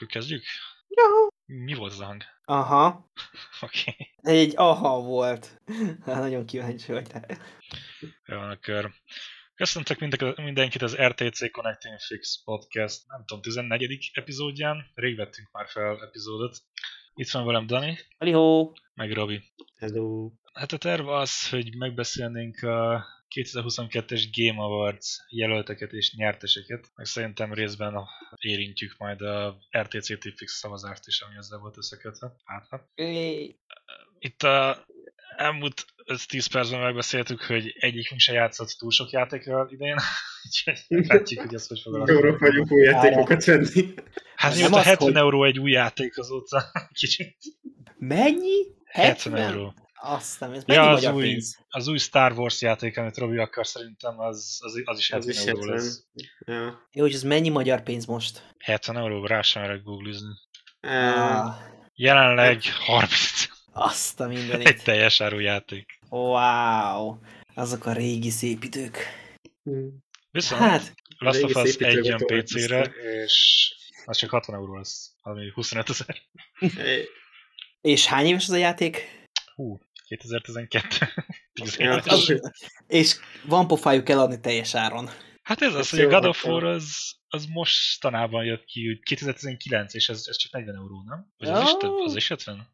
akkor kezdjük? Jó. Mi volt hang? Aha. Oké. Okay. Egy aha volt. Hát nagyon kíváncsi vagy rá. Jó, akkor köszöntök mindenkit az RTC Connecting Fix Podcast, nem tudom, 14. epizódján. Rég vettünk már fel epizódot. Itt van velem Dani. Hello. Meg Robi. Hello. Hát a terv az, hogy megbeszélnénk a 2022-es Game Awards jelölteket és nyerteseket, meg szerintem részben érintjük majd a RTC Tipfix szavazást is, ami ezzel volt összekötve. Hát, hát. Itt a elmúlt 10 percben megbeszéltük, hogy egyikünk se játszott túl sok játékról idén, úgyhogy látjuk, hogy ez hogy fog alakulni. Jóra vagyunk új játékokat venni. Hát mióta 70 hogy... euró egy új játék azóta kicsit. Mennyi? 70, 70 euró. Aztán ez ja, az új, az új Star Wars játék, amit Robi akar szerintem, az, az, az is 70 az euró lesz. Ja. Jó, hogy ez mennyi magyar pénz most? 70 euró, rá sem merek googlizni. Ah. Jelenleg 30. Azt a mindenit. Egy teljes áru játék. Wow, azok a régi szép idők. Viszont hát, Last of Us egy jön PC-re, és az csak 60 euró lesz, ami 25 ezer. és hány éves az a játék? Hú, 2012. és van pofájuk eladni teljes áron. Hát ez az, hogy a God of War az, az mostanában jött ki, 2019, és ez, ez csak 40 euró, nem? Vagy az, is több, az is 70?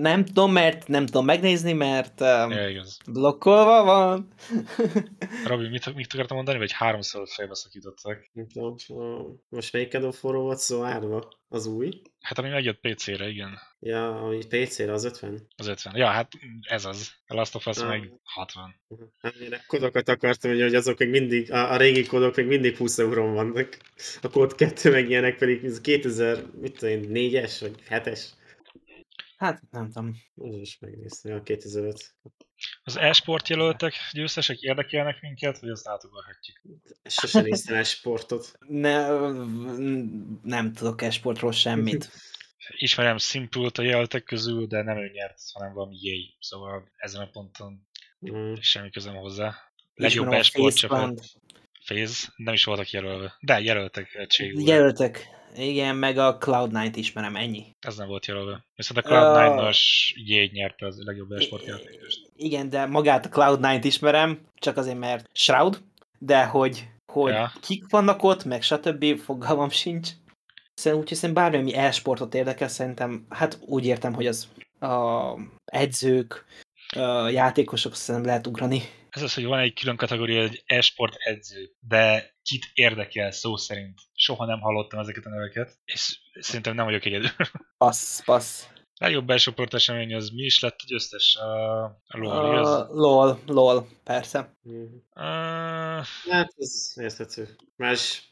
Nem tudom, mert nem tudom megnézni, mert um, ja, igaz. blokkolva van. Robi, mit, mit akartam mondani, vagy háromszor félbeszakítottak? Most melyik of War volt szó árva? Az új? Hát ami megjött PC-re, igen. Ja, ami PC-re az 50? Az 50. Ja, hát ez az. A Last of Us ah. meg 60. Hát én kodokat akartam, hogy azok még mindig, a, a régi kodok még mindig 20 eurón vannak. A kód 2 meg ilyenek pedig 2000, mit tudom én, 4-es vagy 7-es. Hát nem tudom. Az is megnézni, a 2005. Az e-sport jelöltek győztesek érdekelnek minket, vagy azt látogathatjuk? Sose néztem e-sportot. Ne, nem tudok e-sportról semmit. Ismerem simple a jelöltek közül, de nem ő nyert, hanem valami jéj. Szóval ezen a ponton mm. semmi közöm hozzá. Legjobb e-sport csapat. Phase, nem is voltak jelölve. De jelöltek egységül. Jelöltek. Igen, meg a Cloud9-t ismerem, ennyi. Ez nem volt jelölve. Viszont a Cloud9-os uh, jégy nyerte az legjobb esport játékost. Igen, de magát a Cloud9-t ismerem, csak azért, mert Shroud, de hogy, hogy ja. kik vannak ott, meg stb. fogalmam sincs. Szerintem úgyhogy szerintem bármi, ami e-sportot érdekel, szerintem, hát úgy értem, hogy az a edzők, a játékosok szerintem lehet ugrani. Ez az, hogy van egy külön kategória, egy e-sport edző, de kit érdekel szó szerint. Soha nem hallottam ezeket a neveket, és szerintem nem vagyok egyedül. Passz, passz. Legjobb belső esemény az mi is lett a győztes? A, a LOL, uh, LOL, LOL, persze. Uh, hát ez érthető. Más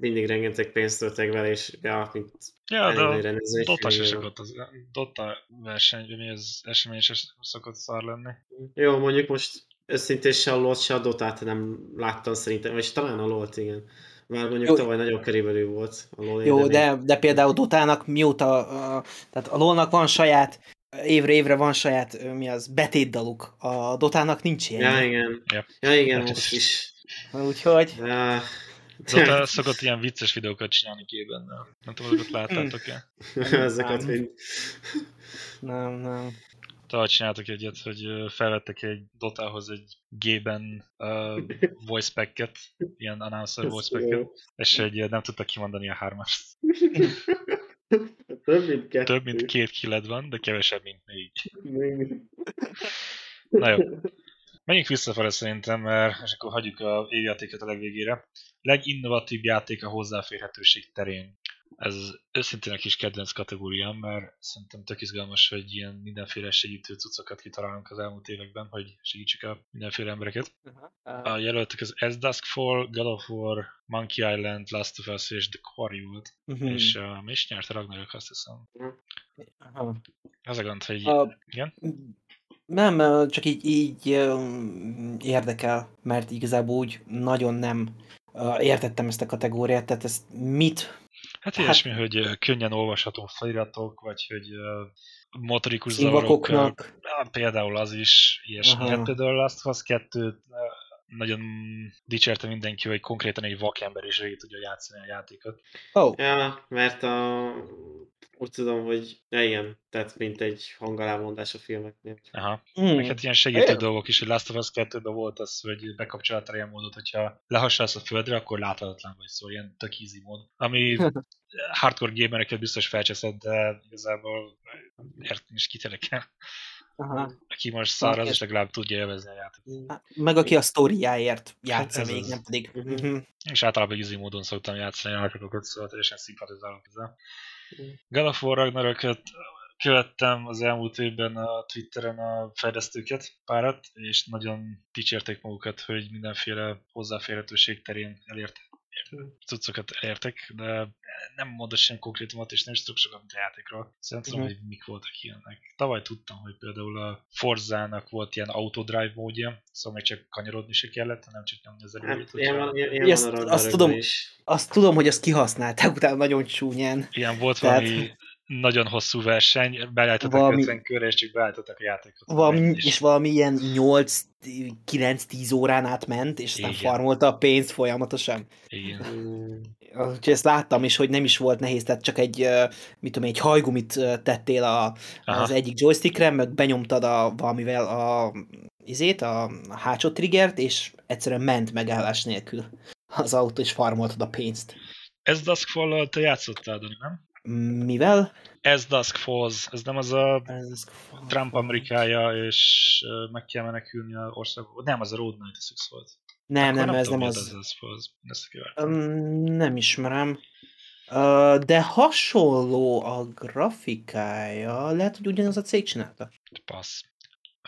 mindig rengeteg pénzt töltek vele, és ja, mint Ja, de a Dota se szokott, az, Dota verseny, mi az esemény se szokott szar lenni. Jó, mondjuk most őszintén se a LoL, se a Dotát nem láttam szerintem, és talán a LoL-t, igen. Már mondjuk Jó. tavaly nagyon körülbelül volt a LoL Jó, de, de például Dotának mióta, uh, tehát a LoL-nak van saját évre évre van saját, mi az, betétdaluk. A Dotának nincs ilyen. Ja, igen. Yep. Ja, igen, most is. Úgyhogy... Ja. Dota szokott ilyen vicces videókat csinálni kében. Nem tudom, hogy láttátok-e? Ezeket mind. Nem, nem tavaly csináltak egyet, hogy felvettek egy Dotához egy G-ben uh, voice packet, ilyen announcer voice packet, és egy, nem tudtak kimondani a hármast. Több mint kettő. Több mint két kiled van, de kevesebb, mint négy. Na jó. Menjünk visszafele szerintem, mert és akkor hagyjuk a évjátékot a legvégére. Leginnovatív játék a hozzáférhetőség terén ez őszintén a kis kedvenc kategóriám, mert szerintem tök izgalmas, hogy ilyen mindenféle segítő cuccokat kitalálunk az elmúlt években, hogy segítsük el mindenféle embereket. Uh-huh. A jelöltek az As Dusk Fall, God of War, Monkey Island, Last of Us és The Quarry volt. Uh-huh. És uh, mi is nyert a Ragnarök, azt hiszem. Uh-huh. Ez a gond, hogy... Uh, igen? Nem, csak így, így érdekel, mert igazából úgy nagyon nem értettem ezt a kategóriát, tehát ezt mit Hát ilyesmi, hát, hogy könnyen olvasható feliratok, vagy hogy motorikus zavarok. Például az is ilyesmi. Hát például Last of Us 2 nagyon dicsérte mindenki, hogy konkrétan egy vakember is végig tudja játszani a játékot. Oh. Ja, mert a úgy tudom, hogy ne ilyen, tehát mint egy hangalámondás a filmeknél. Aha. Mm. Meg hát ilyen segítő dolgok is, hogy Last of Us 2 volt az, hogy bekapcsoltál ilyen módot, hogyha lehassalsz a földre, akkor láthatatlan vagy, szóval ilyen tök easy mód. Ami hardcore gamereket biztos felcseszed, de igazából értem is kiterekel. Aha. Aki most száraz, és legalább tudja élvezni a játékot. Hát, meg aki a sztoriáért játsza hát még, nem pedig. Uh-huh. És általában easy módon szoktam játszani a játékokat, szóval teljesen szimpatizálok ezzel. God of War Ragnarököt követtem az elmúlt évben a Twitteren a fejlesztőket párat, és nagyon dicsérték magukat, hogy mindenféle hozzáférhetőség terén elért cuccokat elértek, de nem mondok sem konkrétumot, és nem is tudok sokat, a játékról. Szerintem uh-huh. hogy mik voltak ilyenek. Tavaly tudtam, hogy például a Forzának volt ilyen autodrive módja, szóval még csak kanyarodni se kellett, hanem csak nyomni az előjét. Hát, ilyen van, ilyen azt, tudom, is. azt tudom, hogy azt kihasználták utána nagyon csúnyán. Ilyen volt Tehát... valami nagyon hosszú verseny, beállítottak valami, 50 körre, és csak beállítottak a játékot. Valami, és, és valami ilyen 8-9-10 órán át ment, és aztán Igen. farmolta a pénzt folyamatosan. Igen. Úgyhogy ezt láttam is, hogy nem is volt nehéz, tehát csak egy, mit tudom, egy hajgumit tettél a, az egyik joystickre, meg benyomtad a, valamivel a izét, a, hátsó triggert, és egyszerűen ment megállás nélkül az autó, és farmoltad a pénzt. Ez Duskfall-al te játszottál, Dani, nem? Mivel? Ez Dusk Falls, ez nem az a Trump Amerikája, és meg kell menekülni a országba. Nem, az a Road 96 volt. Nem, Akkor nem, nem ez tudom, nem az. az, az. Ezt um, nem ismerem. Uh, de hasonló a grafikája, lehet, hogy ugyanaz a cég csinálta. Passz.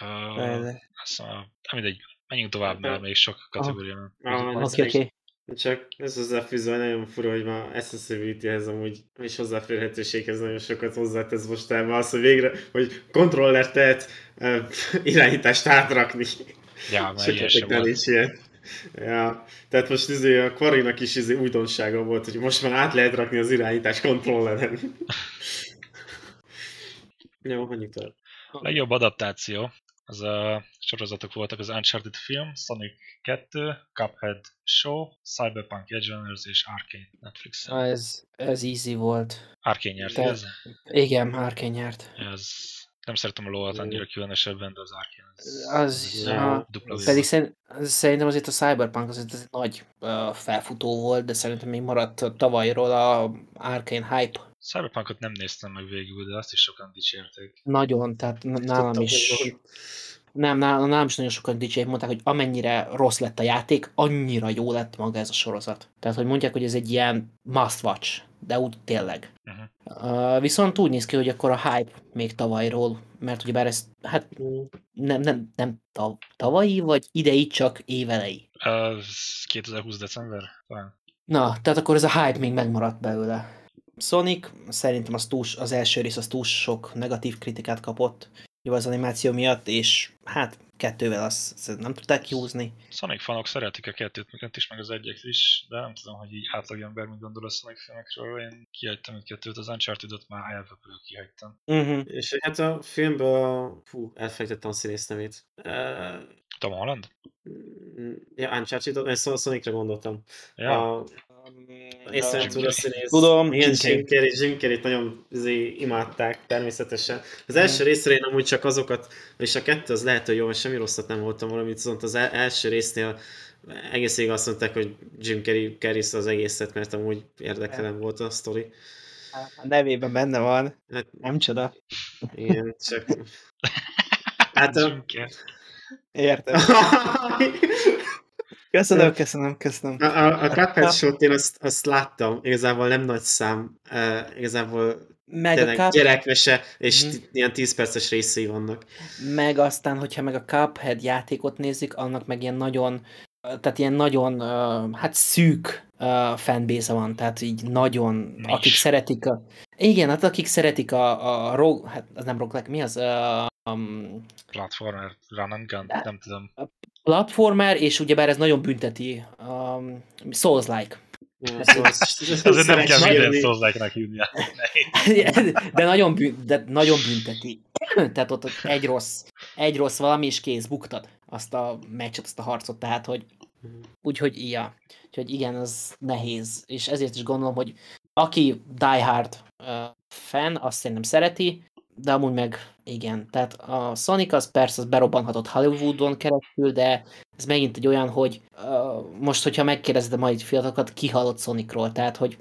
Uh, azt mondom, nem mindegy, menjünk tovább, mert még sok kategória van. Oké, oké. Csak ez hozzáfűzve, nagyon fura, hogy ma accessibility-hez amúgy és hozzáférhetőséghez nagyon sokat hozzátesz mostában az, hogy végre, hogy kontroller tehet uh, irányítást átrakni. Ja, mert ilyen sem volt. Ilyen. Ja, tehát most izé, a Quarinak is izé újdonsága volt, hogy most már át lehet rakni az irányítás kontrolleren. Jó, hagyjuk tovább. Legjobb adaptáció az a sorozatok voltak az Uncharted film, Sonic 2, Cuphead Show, Cyberpunk Edgerunners és Arkane Netflix. Ez, ez easy volt. Arkane nyert, Te, ez? Igen, Arkane nyert. Ez, nem szeretem a lovat annyira különösebben, de az Arkane az, az a, dupla Pedig szerint, szerintem azért a Cyberpunk azért az egy nagy uh, felfutó volt, de szerintem még maradt tavalyról a Arkane hype. Cyberpunkot nem néztem meg végül, de azt is sokan dicsérték. Nagyon, tehát nálam is nem, nálam is nagyon sokan dicsérjék mondták, hogy amennyire rossz lett a játék, annyira jó lett maga ez a sorozat. Tehát, hogy mondják, hogy ez egy ilyen must watch, de úgy tényleg. Uh-huh. Uh, viszont úgy néz ki, hogy akkor a hype még tavalyról, mert bár ez, hát nem, nem, nem tav, tavalyi, vagy idei, csak évelei. Uh, 2020 december talán. Na, tehát akkor ez a hype még megmaradt belőle. Sonic, szerintem az, túl, az első rész az túl sok negatív kritikát kapott, jó az animáció miatt, és hát kettővel azt nem tudták kihúzni. Sonic fanok szeretik a kettőt, meg is, meg az egyet is, de nem tudom, hogy így átlagember mit gondol a Sonic filmekről. Én kihagytam egy kettőt, az Uncharted-ot már elvepő kihagytam. Uh-huh. És hát a filmből, fú, elfejtettem a színész nevét. Uh... Tom Holland? Ja, Uncharted-ot, Sonicra gondoltam. Ja. A, Észre színész. Tudom, Jim Carrey. Jim Carrey nagyon izé, imádták természetesen. Az első mm. részre én amúgy csak azokat, és a kettő az lehet, hogy jó, mert semmi rosszat nem voltam valamit, viszont az első résznél egész azt mondták, hogy Jim Carrey Carrey az egészet, mert amúgy érdekelem volt a sztori. A nevében benne van. Hát, nem csoda. Igen, csak... Hát a... Értem. Köszönöm, köszönöm, köszönöm. A, a, a Cuphead show én azt, azt láttam, igazából nem nagy szám, uh, igazából meg a Cup... gyerekmese, és mm-hmm. ilyen 10 perces részei vannak. Meg aztán, hogyha meg a Cuphead játékot nézik, annak meg ilyen nagyon, tehát ilyen nagyon, uh, hát szűk uh, fanbase van, tehát így nagyon, Nis. akik szeretik a... Igen, hát akik szeretik a, a rog, hát az nem roguelike, mi az? Uh, um, Platformer, run and gun, nem tudom platformer, és ugyebár ez nagyon bünteti. Um, Souls-like. Azért nem kell minden Souls-like-nak hívnia. de, nagyon de nagyon bünteti. Tehát ott, ott egy rossz, egy rossz valami, és kész, buktad. azt a meccset, azt a harcot, tehát hogy úgyhogy ja. Úgyhogy igen, az nehéz, és ezért is gondolom, hogy aki Die Hard uh, fan, azt szerintem szereti, de amúgy meg igen. Tehát a Sonic az persze az berobbanhatott Hollywoodon keresztül, de ez megint egy olyan, hogy uh, most, hogyha megkérdezed mai fiatalokat, ki hallott Sonicról, tehát hogy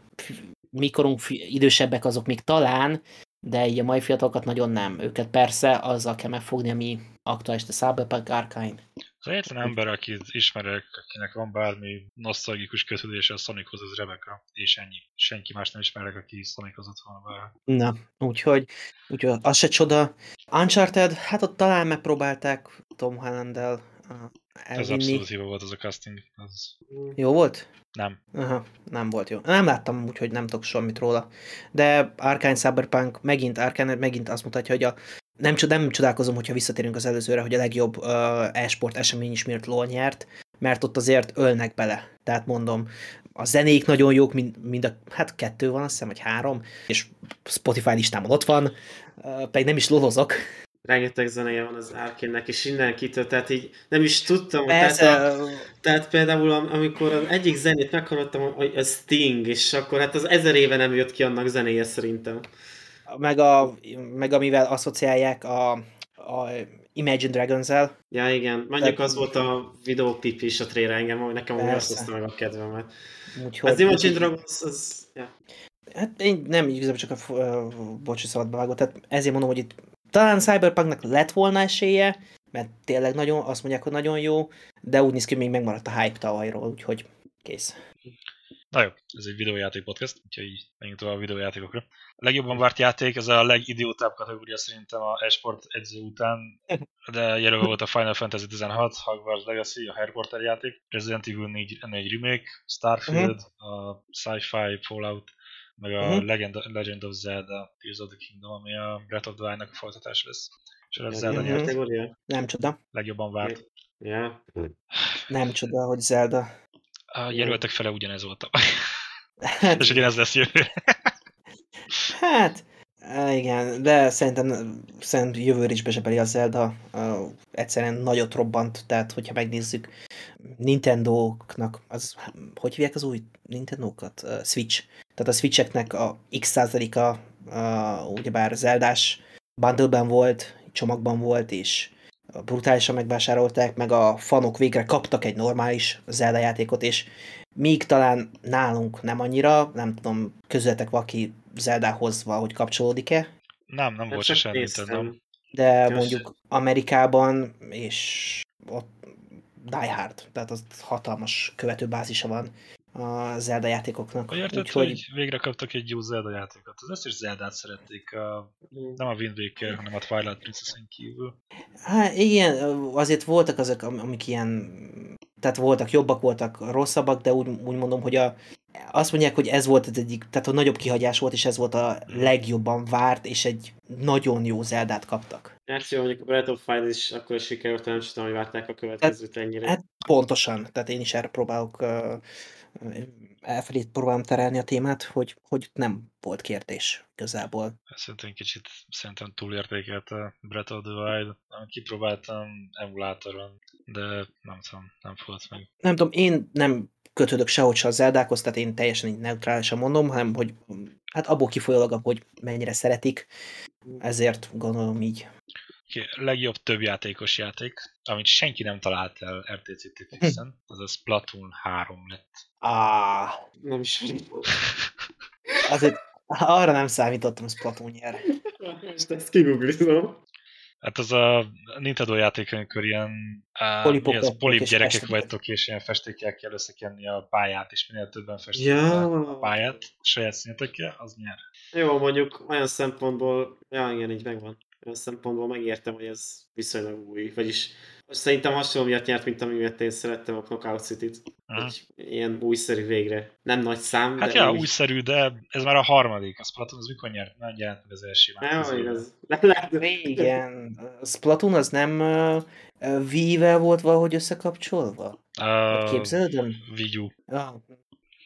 mikorunk idősebbek azok még talán, de így a mai fiatalokat nagyon nem. Őket persze azzal kell megfogni, ami aktuális, de Cyberpunk Arcane. Az egyetlen ember, akit ismerek, akinek van bármi nosztalgikus kötődése a Sonichoz, az Rebecca, és ennyi. Senki más nem ismerek, aki Sonichoz volna bár. Na, úgyhogy, úgyhogy az se csoda. Uncharted, hát ott talán megpróbálták Tom Holland-el elvinni. Ez abszolút hiba volt az a casting. Az... Jó volt? Nem. Aha, nem volt jó. Nem láttam, úgyhogy nem tudok semmit róla. De Arkane Cyberpunk megint, Arkane megint azt mutatja, hogy a nem, nem csodálkozom, hogyha visszatérünk az előzőre, hogy a legjobb uh, e-sport esemény is miért LOL nyert, mert ott azért ölnek bele. Tehát mondom, a zenék nagyon jók, mind, mind a, hát kettő van, azt hiszem, vagy három, és Spotify listámon ott van, uh, pedig nem is lolozok, rengeteg zenéje van az Arkénnek, és innen kitől, tehát így nem is tudtam, tehát, a, tehát például amikor az egyik zenét meghallottam, hogy ez Sting, és akkor hát az ezer éve nem jött ki annak zenéje szerintem. Meg, a, meg amivel asszociálják a, a Imagine Dragons-el. Ja, igen. Mondjuk az volt a videóklip is a trailer engem, hogy nekem azt hozta meg a kedvemet. Úgyhogy, az Imagine Dragons, az... Ja. Hát én nem igazából csak a uh, bocsi szabadba vágott, tehát ezért mondom, hogy itt talán Cyberpunknak lett volna esélye, mert tényleg nagyon, azt mondják, hogy nagyon jó, de úgy néz ki, hogy még megmaradt a hype tavalyról, úgyhogy kész. Na jó, ez egy videójáték podcast, úgyhogy menjünk tovább a videójátékokra. A legjobban várt játék, ez a legidiótább kategória szerintem a esport edző után, de jelölve volt a Final Fantasy 16, Hogwarts Legacy, a Harry Potter játék, Resident Evil 4, 4 remake, Starfield, uh-huh. a Sci-Fi Fallout, meg a uh-huh. Legend, Legend of Zelda Tears of the Kingdom, ami a Breath of the Wild-nak a folytatás lesz. És a Zelda nyert. Nem csoda. Legjobban várt. Yeah. Nem csoda, hogy Zelda. A jelöltek fele ugyanez volt. Hát, és ugyanez lesz jövő. hát, igen, de szerintem, szerintem jövőre is bezsebeli a Zelda. Uh, egyszerűen nagyot robbant, tehát hogyha megnézzük Nintendo-knak, az, hogy hívják az új Nintendo-kat? Uh, Switch. Tehát a Switcheknek a x százaléka uh, ugyebár Zeldás bundle volt, csomagban volt, és brutálisan megvásárolták, meg a fanok végre kaptak egy normális Zelda játékot, és míg talán nálunk nem annyira, nem tudom, közöletek valaki Zeldához valahogy kapcsolódik-e? Nem, nem volt se semmi, De Kösz. mondjuk Amerikában, és ott Die Hard, tehát az hatalmas követőbázisa van a Zelda játékoknak. Hogy érted, Úgyhogy... hogy végre kaptak egy jó Zelda játékot. Az összes Zeldát szerették, a, nem a Wind Waker, hanem a Twilight Princess-en kívül. Hát igen, azért voltak azok, amik ilyen, tehát voltak jobbak, voltak rosszabbak, de úgy, úgy mondom, hogy a, azt mondják, hogy ez volt az egyik, tehát a nagyobb kihagyás volt, és ez volt a legjobban várt, és egy nagyon jó Zeldát kaptak. Hát jó, mondjuk a Breath of Fire is akkor sikerült, nem tudom, hogy várták a következőt ennyire. Hát pontosan, tehát én is erre próbálok uh, elfelé próbálom terelni a témát, hogy, hogy nem volt kérdés igazából. Szerintem kicsit szerintem túlértékelt a Breath of the Wild. Kipróbáltam emulátoron, de nem tudom, nem fogott meg. Nem tudom, én nem kötődök sehogy se a Zeldákhoz, tehát én teljesen így neutrálisan mondom, hanem hogy hát abból kifolyólag, hogy mennyire szeretik, ezért gondolom így. Okay, legjobb többjátékos játék, amit senki nem talált el RTC Fixen, az a Splatoon 3 lett. Ah, nem is Azért arra nem számítottam, Splatoon nyer. Most ezt kiguglizom. Hát az a Nintendo játék, amikor ilyen uh, ez, polip gyerekek festéket. vagytok, és ilyen festékkel kell összekenni a pályát, és minél többen festik ja. a pályát saját színetekkel, az nyer. Jó, mondjuk olyan szempontból, ja igen, így megvan. Olyan szempontból megértem, hogy ez viszonylag új, vagyis Szerintem hasonló miatt nyert, mint ami miatt én szerettem a Knockout City-t. Egy ilyen újszerű végre. Nem nagy szám, Hát de ja, új... újszerű, de ez már a harmadik. A Splatoon az mikor nyert? Nem jelent meg az első már. Nem, az... Igen. A Splatoon az nem uh, Wii-vel volt valahogy összekapcsolva? Uh, Képzeled? Wii U. Ah.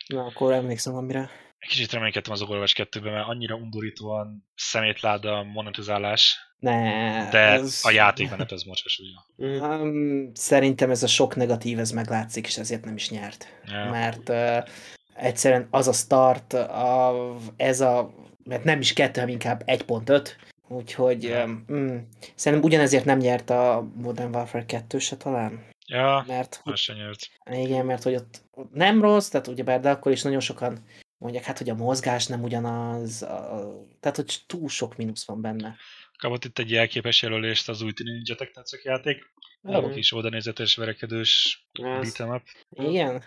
Na, akkor emlékszem amire. Kicsit reménykedtem az Overwatch 2-ben, mert annyira undorítóan szemétláda monetizálás, Ne, De ez... a játékban ez mocsos, ugye? Um, szerintem ez a sok negatív, ez meglátszik, és ezért nem is nyert. Ja. Mert uh, egyszerűen az a start, a, ez a, mert nem is kettő, hanem inkább 1.5, úgyhogy ja. um, szerintem ugyanezért nem nyert a Modern Warfare 2 se talán. Ja, mert, hogy, nyert. Igen, mert hogy ott nem rossz, tehát ugye de akkor is nagyon sokan mondják, hát hogy a mozgás nem ugyanaz, a, tehát hogy túl sok mínusz van benne. Kapott itt egy jelképes jelölést az új Ninja Technocok játék. Oh. A kis oldalnézetes, verekedős beat'em up. Igen?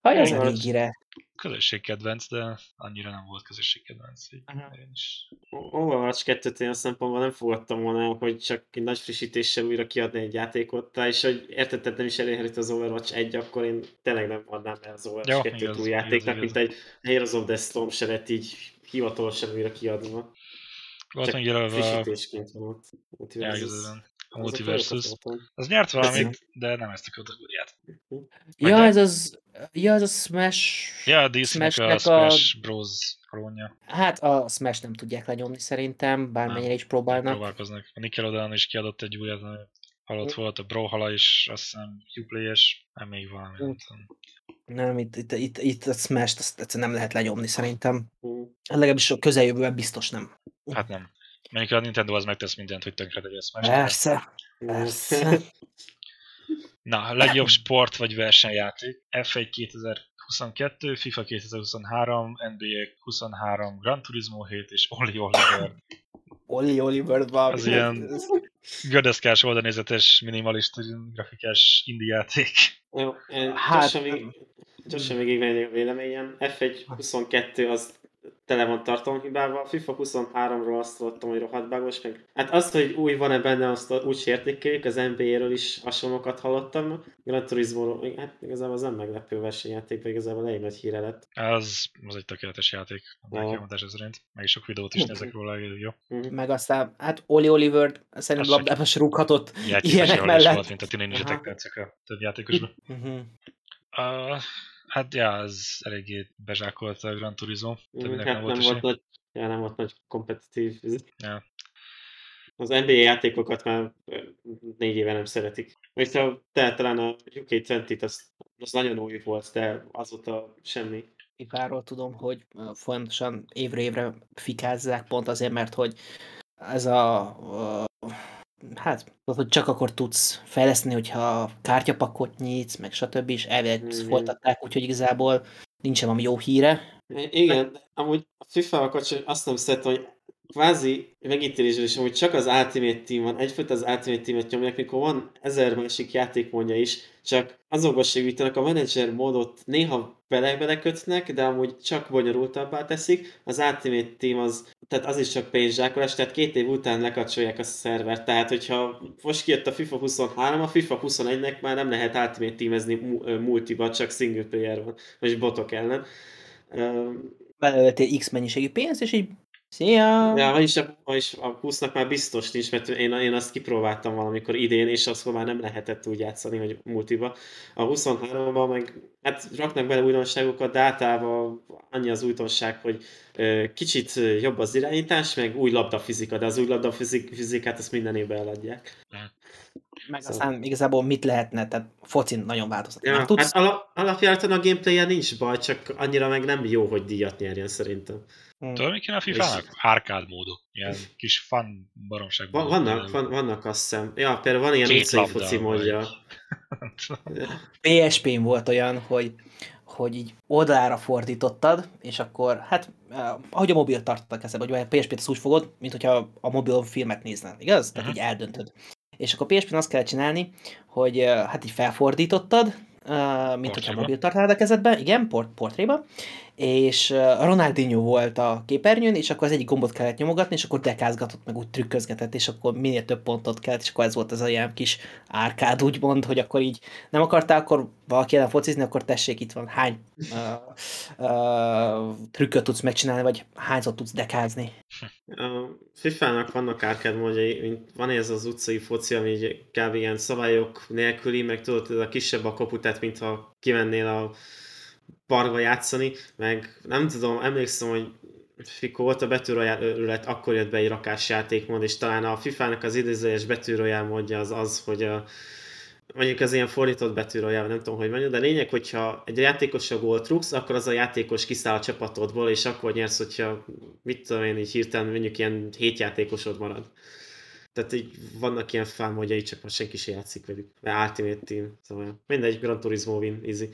Haj, az a régire. Közösségkedvenc, de annyira nem volt közösségkedvenc. Én is. Overwatch 2-t én a szempontból nem fogadtam volna hogy csak egy nagy frissítéssel újra kiadni egy játékot, és hogy értetted nem is elérhető az Overwatch 1, akkor én tényleg nem adnám el az Overwatch 2 új játéknak, mint egy Heroes of the Storm se lett így hivatalosan újra kiadva. Volt megjelölve a... Frissítésként van ott. A Multiversus. Az nyert valamit, de nem ezt a kategóriát. Ja, ez az... Ja, ez a Smash... Ja, a a Smash a... Bros. klónja. Hát a Smash nem tudják lenyomni szerintem, bármennyire is próbálnak. Próbálkoznak. A Nickelodeon is kiadott egy újat, halott volt, a Brawlhalla is, azt hiszem Uplay-es, nem még valami. Nem, nem itt, itt, itt, itt a Smash-t azt egyszerűen nem lehet lenyomni szerintem. Legalábbis a közeljövőben biztos nem. Hát nem. Mondjuk a Nintendo az megtesz mindent, hogy tönkre tegye ezt Persze, persze. Na, legjobb sport vagy versenyjáték. F1 2022, FIFA 2023, NBA 23, Gran Turismo 7 és Oli Oliver. Oli Oliver van. Az ilyen gördeszkás oldalnézetes, minimalista grafikás indie játék. Jó, hát, gyorsan, még, gyorsan még a véleményem. F1 22 az tele van tartalomhibával. FIFA 23-ról azt hallottam, hogy rohadt bugos, meg hát azt, hogy új van-e benne, azt úgy értékeljük, az NBA-ről is hasonlókat hallottam. Gran turismo hát igazából az nem meglepő versenyjáték, de igazából elég nagy híre lett. Az, az egy tökéletes játék, a megjelentás szerint. Meg is sok videót is nézek róla, jó. Mhm. Meg aztán, hát Oli Oliver szerintem labdába se rúghatott ilyenek mellett. Volt, mint a Teenage a több játékosban. Hát ja, ez eléggé bezsákolt a Gran Turismo. Mm, hát nem, volt, nem volt nagy, ja, nem volt nagy kompetitív. Ja. Az NBA játékokat már négy éve nem szeretik. És a, te talán a UK20-t az, az nagyon új volt, de azóta semmi. Ifáról tudom, hogy folyamatosan évre évre fikázzák, pont azért, mert hogy ez a, hát, hogy csak akkor tudsz fejleszteni, hogyha kártyapakot nyitsz, meg stb. és elvileg mm. folytatták, úgyhogy igazából nincsen valami jó híre. Igen, amúgy a FIFA-val kapcsolatban azt nem szeretem, hogy kvázi megítélésről is, hogy csak az Ultimate Team van, egyfajta az Ultimate Team-et nyomják, mikor van ezer másik játékmódja is, csak azokba segítenek a menedzser módot néha bele belekötnek, de amúgy csak bonyolultabbá teszik. Az Ultimate Team az, tehát az is csak pénzsákolás, tehát két év után lekapcsolják a szervert. Tehát, hogyha most kijött a FIFA 23, a FIFA 21-nek már nem lehet Ultimate Teamezni multiba, csak single player van, vagy botok ellen. Belőltél X mennyiségű pénzt, és így Szia! Ja, vagyis a, vagyis a 20-nak már biztos nincs, mert én, én azt kipróbáltam valamikor idén, és azt már nem lehetett úgy játszani, hogy multiba. A 23-ban meg, hát raknak bele újdonságokat, de általában annyi az újdonság, hogy ö, kicsit jobb az irányítás, meg új labdafizika, de az új labdafizikát azt minden évben eladják. Meg szóval. aztán igazából mit lehetne, tehát focin nagyon változtat. Ja, tudsz... hát alap, alapjáraton a gameplay nincs baj, csak annyira meg nem jó, hogy díjat nyerjen szerintem. Hmm. Tudod, mi kéne a FIFA-nak? És... Módok. Ilyen kis fun baromság. Van, vannak, van, vannak azt hiszem. Ja, például van ilyen utcai foci módja. PSP-n volt olyan, hogy hogy így oldalára fordítottad, és akkor, hát, eh, ahogy a mobil tartottak eszebe, hogy a PSP-t úgy fogod, mint hogyha a mobil filmet néznál, igaz? Tehát uh-huh. így eldöntöd. És akkor PSP-n azt kell csinálni, hogy eh, hát így felfordítottad, Uh, mint hogyha mobil tartanád a kezedben, igen, port, portréba, és Ronaldinho volt a képernyőn, és akkor az egyik gombot kellett nyomogatni, és akkor dekázgatott, meg úgy trükközgetett, és akkor minél több pontot kellett, és akkor ez volt az a ilyen kis árkád, úgymond, hogy akkor így nem akartál, akkor valaki ellen focizni, akkor tessék, itt van hány uh, uh, trükköt tudsz megcsinálni, vagy hányszor tudsz dekázni. A FIFA-nak vannak árkád módjai, van ez az utcai foci, ami kb. ilyen szabályok nélküli, meg tudod, ez a kisebb a kaputát, mintha kimennél a parkba játszani, meg nem tudom, emlékszem, hogy Fikó volt a betűrojál őrület, akkor jött be egy rakásjátékmód, és talán a FIFA-nak az idézőjes betűrojál módja az az, hogy a, mondjuk az ilyen fordított betűrojál, nem tudom, hogy mondjuk, de lényeg, hogyha egy játékos a gólt rúgsz, akkor az a játékos kiszáll a csapatodból, és akkor nyersz, hogyha mit tudom én, így hirtelen mondjuk ilyen hét játékosod marad. Tehát így vannak ilyen fámodjai, csak most senki sem játszik velük. Mert Ultimate Team, szóval mindegy, Gran Turismo win, easy.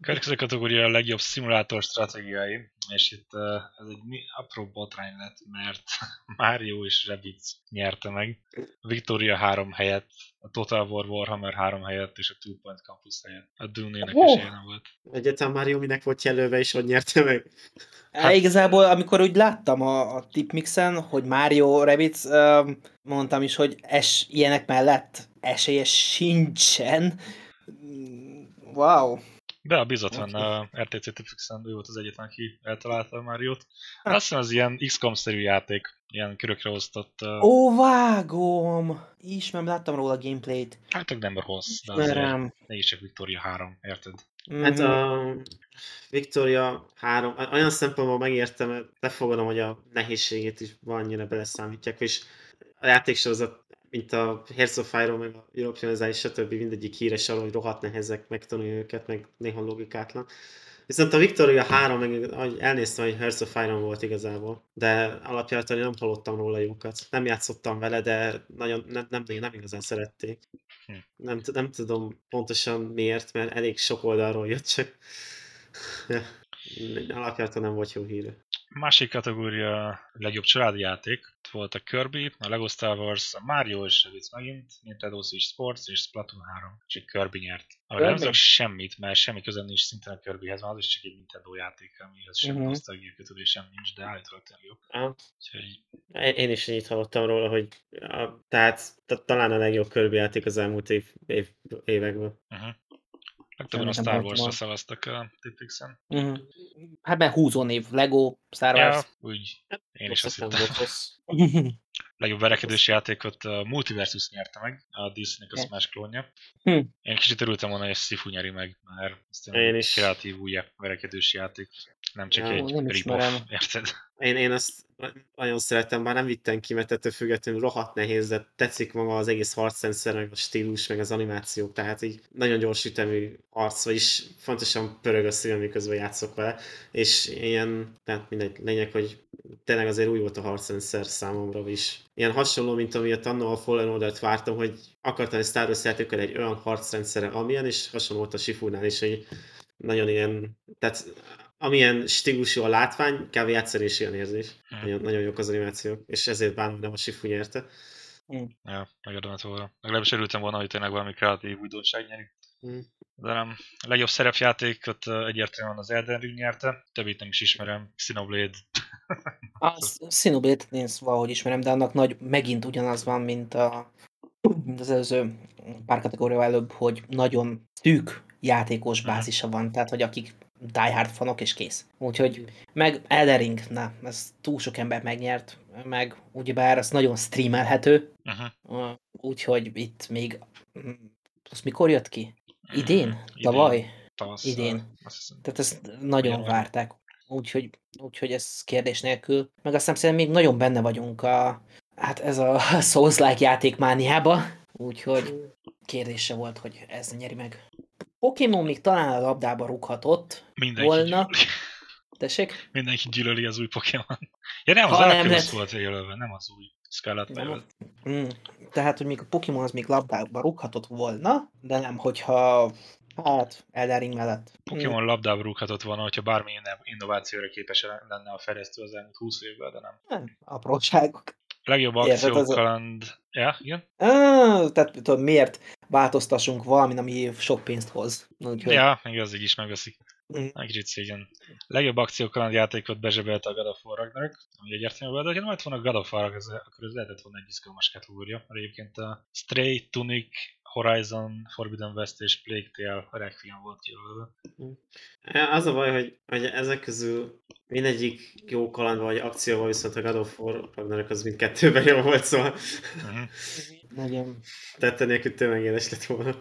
Következő kategória a legjobb szimulátor stratégiai, és itt ez egy apró botrány lett, mert Mario és Rabbids nyerte meg. Victoria 3 helyett, a Total War Warhammer 3 helyett és a Two Point Campus helyett. A Dune-nek oh. is ilyen volt. Egyáltalán Mario minek volt jelölve, és hogy nyerte meg? Hát, igazából, amikor úgy láttam a, a tipmixen, hogy Mario Rabbids, mondtam is, hogy es, ilyenek mellett esélye sincsen. Wow. De a bizot van a RTC Tipfixen, ő volt az egyetlen, aki eltalálta a Mario-t. Hát. Azt hiszem, az ilyen XCOM-szerű játék, ilyen körökre osztott. Uh... Ó, vágom! Ismerem, láttam róla a gameplayt. Hát nem rossz, de azért is csak Victoria 3, érted? Mm-hmm. Hát a Victoria 3, olyan szempontból megértem, lefogadom, hogy a nehézségét is annyira beleszámítják, és a játéksorozat mint a Hearts of Fire, meg a European és stb. mindegyik híres arról, hogy rohadt nehezek megtanulni őket, meg néha logikátlan. Viszont a Victoria 3, meg elnéztem, hogy Hearts of Fire volt igazából, de alapjában nem hallottam róla jókat. Nem játszottam vele, de nagyon, nem, nem, nem igazán szerették. Hm. Nem, nem tudom pontosan miért, mert elég sok oldalról jött, csak alapjában nem volt jó híre. Másik kategória legjobb családi játék. Volt a Kirby, a Lego Star Wars, a Mario és Rabbids megint, Nintendo Switch Sports és Splatoon 3. És Kirby nyert. Arra nem tudok semmit, mert semmi közön nincs szintén a Kirbyhez, mert az is csak egy Nintendo játék, amihez sem uh-huh. nosztalgia kötődés sem nincs, de állítólag tényleg jó. Ah. Úgyhogy... Én is ennyit hallottam róla, hogy a, tehát talán a legjobb Kirby játék az elmúlt év, év, években. Uh-huh. Legtöbben a Star Wars-ra szavaztak a Tipixen. Uh-huh. Hát mert húzó név, Lego, Star Wars. Ja, úgy. Én is azt hittem. Legjobb verekedős játékot a Multiversus nyerte meg, a Disney-nek a Smash klónja. Hm. Én kicsit örültem volna, hogy Sifu nyeri meg, mert ez én is. kreatív új verekedős játék. Nem csak ja, egy rip érted? Én, én azt nagyon szeretem, bár nem vittem ki, mert ettől függetlenül rohadt nehéz, de tetszik maga az egész harcrendszer, meg a stílus, meg az animáció, tehát így nagyon gyors ütemű arc, vagyis fontosan pörög a szívem, miközben játszok vele, és ilyen, tehát mindegy, lényeg, hogy tényleg azért új volt a harcrendszer számomra is. Ilyen hasonló, mint amilyet annól a Fallen Order-t vártam, hogy akartam egy Star Wars egy olyan harcrendszere, amilyen, és hasonló volt a Shifunál is, hogy nagyon ilyen, tehát amilyen stílusú a látvány, kb. játszani is ilyen érzés. Hmm. Nagyon, nagyon jók az animációk, és ezért bánom, hogy nem a Sifu nyerte. Hmm. Ja, megérdemelt volna. Legalábbis örültem volna, hogy tényleg valami kreatív újdonság nyeri. Hmm. De nem. A legjobb szerepjátékot egyértelműen az Elden Ring nyerte, többit nem is ismerem. Xenoblade. a Xenoblade én valahogy ismerem, de annak nagy, megint ugyanaz van, mint, a, mint az előző pár kategória előbb, hogy nagyon szűk játékos bázisa van, tehát hogy akik Die Hard fanok, és kész. Úgyhogy, meg Eldering, na, ez túl sok ember megnyert, meg ugyebár az nagyon streamelhető, uh-huh. úgyhogy itt még, az mikor jött ki? Idén? Idén. Tavaly? Tavasz, Idén. Tehát ezt nagyon Olyan várták. Úgyhogy, úgyhogy ez kérdés nélkül. Meg azt hiszem, még nagyon benne vagyunk a, hát ez a Souls-like játékmániába, úgyhogy kérdése volt, hogy ez nyeri meg. Pokémon még talán a labdába rúghatott Mindenki volna. Gyűlöli. Tessék? Mindenki gyűlöli az új Pokémon. Ja nem, az nem lett... volt jelölve, nem az új Scarlet mm. Tehát, hogy még a Pokémon az még labdába rúghatott volna, de nem, hogyha Hát, Eldering mellett. Pokémon mm. labdába rúghatott volna, hogyha bármi innovációra képes lenne a fejlesztő az elmúlt 20 évvel, de nem. nem apróságok. Legjobb akciókaland... Az... Ja, igen? Ah, tehát tudod, miért változtassunk valamin, ami sok pénzt hoz. Úgyhogy... Ja, még az így is megveszik. Mm. Egy szégyen. Legjobb akciókaland játékot bezsebelte a God of War Ragnarok, ami egyértelmű volt, de ha nem lett volna God of War, akkor ez lehetett volna egy izgalmas kategória, mert egyébként a Stray, Tunic, Horizon, Forbidden West és Plague Tale Requiem volt jelölve. Az a baj, hogy, hogy ezek közül mindegyik jó kaland vagy akcióval, viszont a God of War Ragnarok az mindkettőben jó volt, szóval uh-huh. Nagyon. Tette nélkül tömegéles lett volna.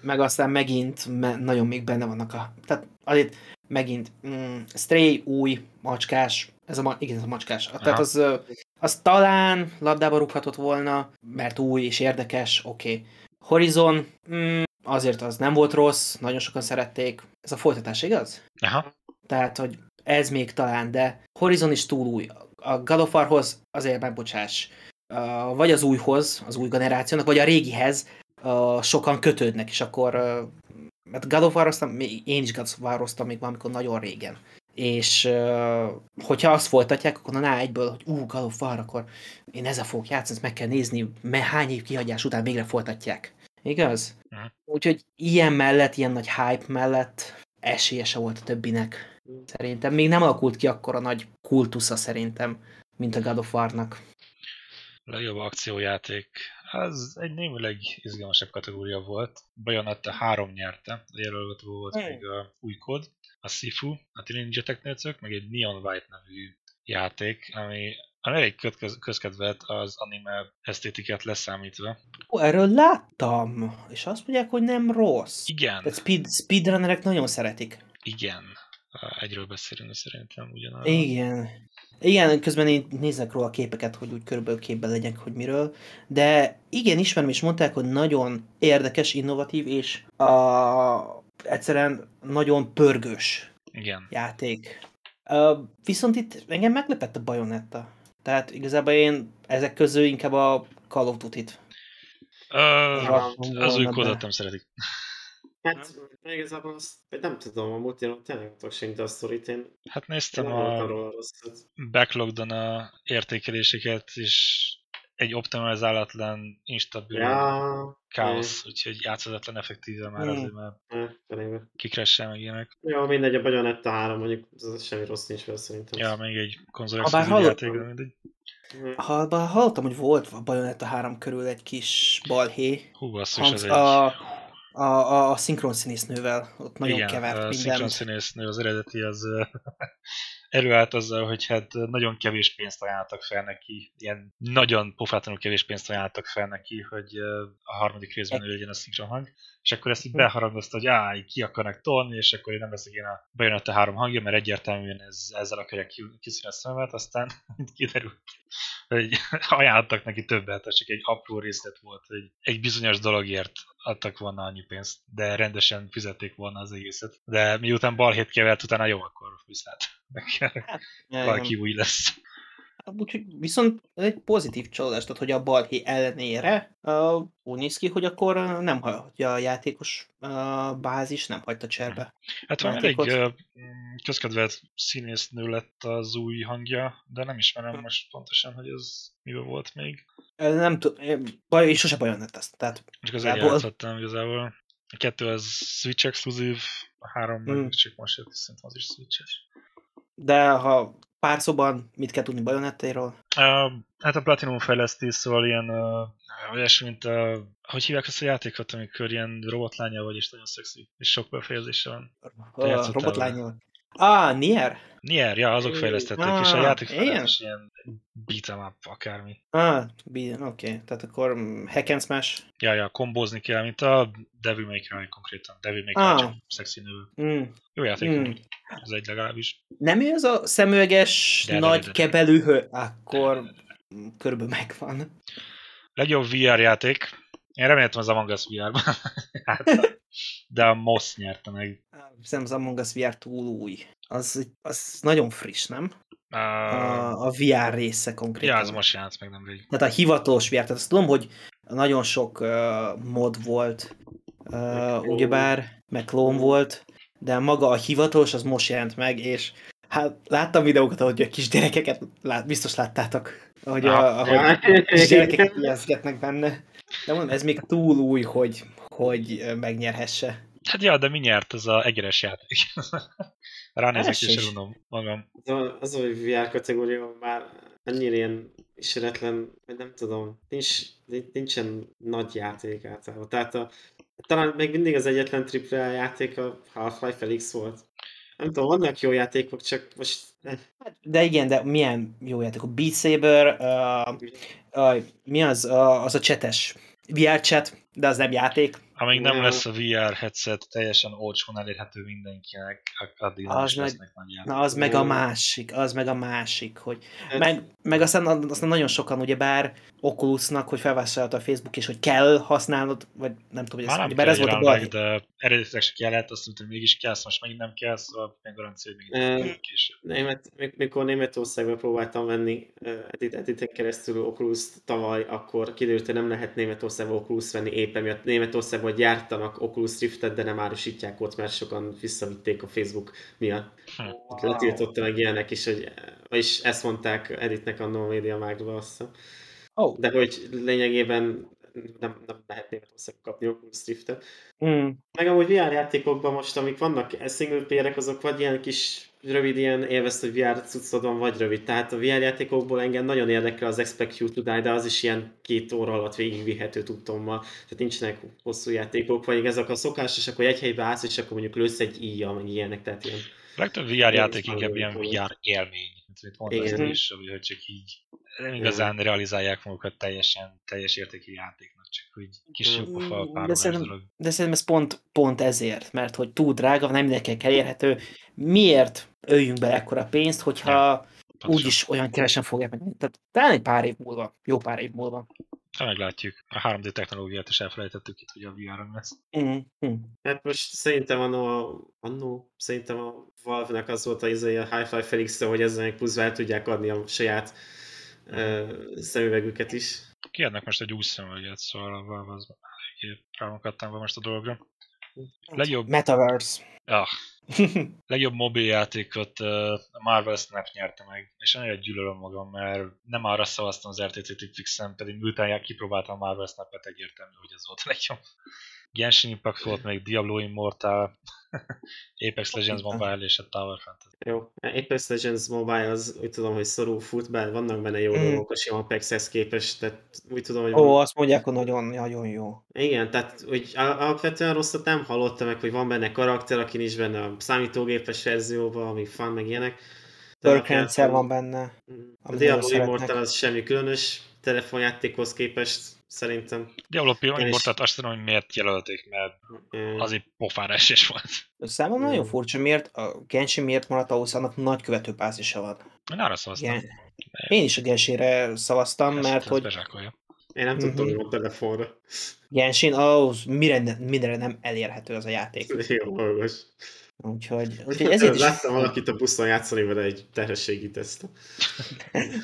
Meg aztán megint me- nagyon még benne vannak a... Tehát azért megint mm, Stray új, macskás, Ez a, ma, igen, ez a macskás. Aha. Tehát az, az talán labdába rúghatott volna, mert új és érdekes, oké. Okay. Horizon, mm, azért az nem volt rossz, nagyon sokan szerették. Ez a folytatás, igaz? Aha. Tehát, hogy ez még talán, de Horizon is túl új. A God of War-hoz azért megbocsás. Vagy az újhoz, az új generációnak, vagy a régihez sokan kötődnek, és akkor mert God of war én is God of war még valamikor nagyon régen. És hogyha azt folytatják, akkor na egyből, hogy ú, of War, akkor én ezzel fogok játszani, ezt meg kell nézni, mert hány év kihagyás után végre folytatják. Igaz? Uh-huh. Úgyhogy ilyen mellett, ilyen nagy hype mellett esélyese volt a többinek. Szerintem még nem alakult ki akkor a nagy kultusza szerintem, mint a God of War-nak. Legjobb akciójáték. Ez egy némileg izgalmasabb kategória volt. Bayonetta 3 nyerte, jelölve volt hmm. még a új kód, a Sifu, a Ninja Technőcök, meg egy Neon White nevű játék, ami elég közkedvelt az anime esztétikát leszámítva. Ó, erről láttam, és azt mondják, hogy nem rossz. Igen. Tehát speed, speedrunnerek nagyon szeretik. Igen. Egyről beszélünk szerintem ugyanarról. Igen. Igen, közben én nézek róla a képeket, hogy úgy körülbelül képben legyek, hogy miről. De igen, ismerem, és mondták, hogy nagyon érdekes, innovatív, és a, egyszerűen nagyon pörgős igen. játék. Uh, viszont itt engem meglepett a Bayonetta. Tehát igazából én ezek közül inkább a Call of Duty-t. Uh, az új kódot nem szeretik. Hát igazából azt nem tudom, a multiról tényleg nem tudok senki a sztorit, én Hát néztem a backlogdon a értékeléseket, és egy optimalizálatlan, instabil ja, káosz, úgyhogy játszhatatlan effektíve már azért, mert ja, kikresse meg ilyenek. Ja, mindegy, a Bayonetta 3, mondjuk ez semmi rossz nincs vele szerintem. Ja, még egy konzol játék, mindegy. Ha, bár hallottam, hogy volt a Bayonetta 3 körül egy kis balhé. Hú, basszus, ez egy... A a, a, a szinkron színésznővel, ott nagyon Igen, kevert a minden. szinkron színésznő az eredeti az előállt azzal, hogy hát nagyon kevés pénzt ajánlottak fel neki, ilyen nagyon pofátlanul kevés pénzt ajánlottak fel neki, hogy a harmadik részben ő legyen a szinkron hang, és akkor ezt így hm. beharangozta, hogy áh, ki akarnak tolni, és akkor én nem leszek én a bejönött a három hangja, mert egyértelműen ez, ezzel akarják kiszínni a szemet, aztán kiderült, hogy ajánlottak neki többet, csak egy apró részlet volt, hogy egy bizonyos dologért adtak volna annyi pénzt, de rendesen fizették volna az egészet. De miután balhét kevert, utána jó, akkor viszlát. Hát, valaki új lesz. Úgyhogy viszont egy pozitív csalódás, tehát hogy a balhé ellenére uh, úgy néz ki, hogy akkor nem hagyja a játékos uh, bázis, nem hagyta cserbe. Hát van elég uh, közkedvelt színésznő lett az új hangja, de nem ismerem most pontosan, hogy ez miben volt még. Nem tudom, baj, és sose bajon lett ezt. Tehát Csak az egy játszottam igazából. A kettő az Switch exkluzív, a három mm. csak most jött, szerintem az is Switches. De ha pár szóban mit kell tudni Bajonettéről? Uh, hát a Platinum fejleszti, szóval ilyen uh, olyasmi, mint a, hogy hívják ezt a játékot, amikor ilyen robotlánya vagy, és nagyon szexi, és sok befejezése van. Uh, robotlánya. Ah, Nier? Nier, ja, azok fejlesztették, ah, és a játék ilyen? is ilyen beat'em up, akármi. Ah, oké, okay. tehát akkor hack and smash. Ja, ja, kombózni kell, mint a Devil May Cry konkrétan. Devil May Cry ah. csak szexi nő. Mm. Jó játék, mm. ez egy legalábbis. Nem ő az a szemüveges, de, nagy de, de, de. kebelűhő? Akkor körülbelül megvan. Legjobb VR játék. Én reméltem az Among Us VR-ban. hát, de a MOS nyerte meg. Hiszem az Among Us VR túl új. Az, az nagyon friss, nem? Uh, a, a VR része konkrétan. Ja, az most jelent meg nem rég. Tehát a hivatalos VR, tehát azt tudom, hogy nagyon sok uh, mod volt, uh, ugyebár, meg klón volt, de maga a hivatalos az most jelent meg, és hát láttam videókat, ahogy a kis gyerekeket, lát, biztos láttátok, ahogy, a, ahogy a kis gyerekek ijeszgetnek benne. De mondom, ez még túl új, hogy, hogy megnyerhesse. Hát ja, de mi nyert ez a egeres játék? Ránézek és elunom magam. Az, az, hogy VR kategória már annyira ilyen ismeretlen, vagy nem tudom, nincs, nincsen nagy játék általában. Tehát a, talán még mindig az egyetlen triple játék a Half-Life Felix volt. Nem tudom, vannak jó játékok, csak most... Hát, de igen, de milyen jó játékok? Beat Saber, uh, uh, mi az? Uh, az a csetes VR chat, de az nem játék. Amíg nem lesz a VR headset teljesen olcsón elérhető mindenkinek, addig az meg, lesznek nagy Na, az meg a másik, az meg a másik, hogy hát- meg, meg aztán, aztán nagyon sokan ugye bár Oculusnak, hogy felvásárolta a Facebook, és hogy kell használnod, vagy nem tudom, hogy ez, ugye, bár ez volt a baj. De eredetileg se kellett, azt mondtam, hogy mégis kell, most megint nem kell, szóval meg garancia, hogy még nem később. Német, mikor Németországban próbáltam venni edit, editen keresztül Oculus tavaly, akkor kiderült, hogy nem lehet Németországban Oculus venni éppen miatt Németországban gyártanak Oculus Riftet, de nem árusítják ott, mert sokan visszavitték a Facebook miatt. Hm. Letiltotta meg ilyenek is, hogy, vagyis ezt mondták Editnek a No Media Magba, azt hiszem. Oh. De hogy lényegében nem, nem lehet Németországban kapni Oculus Riftet. Mm. Meg amúgy VR játékokban most, amik vannak single player azok vagy ilyen kis rövid ilyen élvezd, hogy VR cuccodon vagy rövid. Tehát a VR játékokból engem nagyon érdekel az Expect You to Die, de az is ilyen két óra alatt végigvihető tudtommal. Tehát nincsenek hosszú játékok, vagy ezek a szokásos, akkor egy helybe állsz, és akkor mondjuk lősz egy íja, meg ilyenek. Tehát ilyen legtöbb VR játék inkább ilyen VR élmény, mondtad is, hogy csak így nem igazán realizálják magukat teljesen, teljes értékű játéknak, csak hogy kis jópofa pár de szerintem, dolog. De szerintem ez pont, pont ezért, mert hogy túl drága, nem mindenkinek elérhető. Miért öljünk be ekkora pénzt, hogyha ja, úgyis olyan kevesen fogják meg. Tehát talán egy pár év múlva, jó pár év múlva. Ha meglátjuk. A 3D technológiát is elfelejtettük itt, hogy a VR lesz. Mm-hmm. Hát most szerintem annó, annó szerintem a Valve-nek az volt a, izé, a Hi-Fi felix hogy ezzel még plusz tudják adni a saját uh, szemüvegüket is. Kiadnak most egy új szemüveget, szóval a Valve az eléggé rámunkattam most a dologra. Legjobb... Metaverse. Ah, legjobb mobiljátékot a Marvel Snap nyerte meg, és nagyon gyűlölöm magam, mert nem arra szavaztam az RTC Tipfixen, pedig miután kipróbáltam a Marvel Snap-et, egyértelmű, hogy ez volt a legjobb. Genshin Impact volt, még Diablo Immortal, Apex Legends Mobile és a Tower Fantasy. Jó, Apex Legends Mobile az úgy tudom, hogy szorú fut, bár vannak benne jó mm. dolgok a sima Apexhez képest, tehát úgy tudom, hogy... Ó, van... azt mondják, hogy nagyon, nagyon jó. Igen, tehát hogy alapvetően rosszat nem hallottam meg, hogy van benne karakter, aki nincs benne a számítógépes verzióban, ami fan, meg ilyenek. Perk rendszer van benne. A Diablo Immortal az semmi különös telefonjátékhoz képest Szerintem. Diablo Immortalt azt tudom, hogy miért jelölték, mert azért pofára esés volt. Számomra mm. nagyon furcsa, miért a Genshin miért maradt ahhoz, annak nagy követőpázisa van. Én arra szavaztam. Gen... Én is a Genshinre szavaztam, ezt, mert ezt hogy... Bezsákolja. Én nem tudtam, hogy a telefonra. Genshin, ahhoz mire, mindenre nem elérhető az a játék. Jó, hallgass. Úgyhogy, úgyhogy ezért is... Láttam valakit a buszon játszani vele egy terhességi teszt.